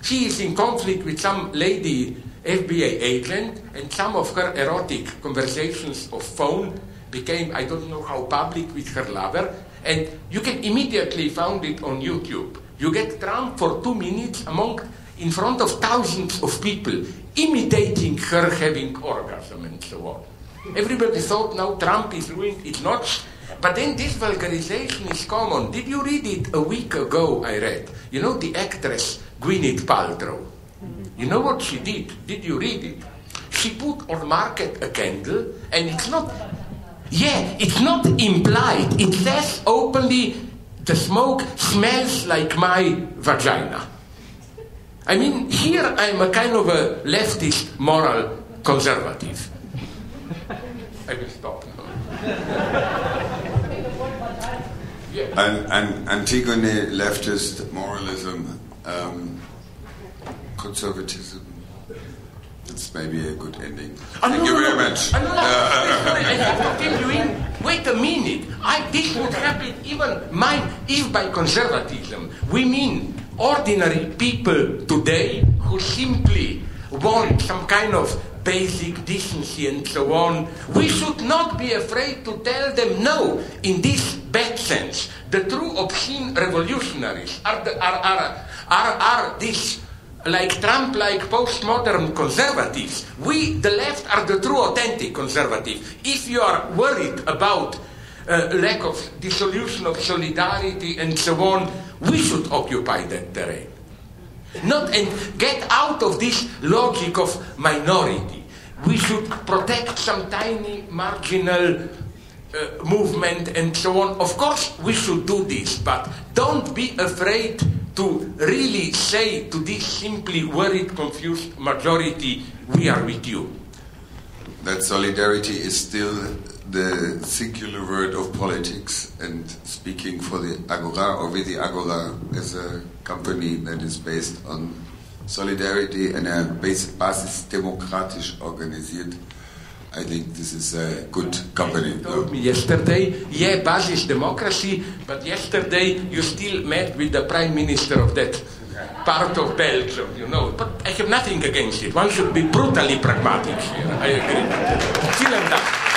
She is in conflict with some lady FBI agent, and some of her erotic conversations of phone became, I don't know how public, with her lover. And you can immediately find it on YouTube. You get Trump for two minutes among, in front of thousands of people, imitating her having orgasm and so on. Everybody thought now Trump is ruined. It's not. But then this vulgarization is common. Did you read it a week ago? I read. You know the actress Gwyneth Paltrow. You know what she did? Did you read it? She put on market a candle, and it's not. Yeah, it's not implied. It says openly, the smoke smells like my vagina. I mean, here I'm a kind of a leftist moral conservative. I will stop. And, (laughs) and Antigone, leftist moralism, um, conservatism. It's maybe a good ending. Oh, Thank no, you no, very no. much. Oh, no, no. Uh, Sorry, I have to tell you. Wait a minute. I, this would happen even mine if by conservatism we mean ordinary people today who simply want some kind of basic decency and so on. We should not be afraid to tell them no in this bad sense. The true obscene revolutionaries are, the, are, are, are, are these like Trump like postmodern conservatives. We, the left, are the true authentic conservative. If you are worried about uh, lack of dissolution of solidarity and so on, we should occupy that terrain. Not and get out of this logic of minority. We should protect some tiny marginal uh, movement and so on. Of course, we should do this, but don't be afraid to really say to this simply worried, confused majority, we are with you. That solidarity is still the singular word of politics and speaking for the Agora or with the Agora as a company that is based on solidarity and a basis demokratisch organisiert, I think this is a good company. told me yesterday, yeah, basis democracy, but yesterday you still met with the prime minister of that part of Belgium, you know. But I have nothing against it. One should be brutally pragmatic. You know, I agree.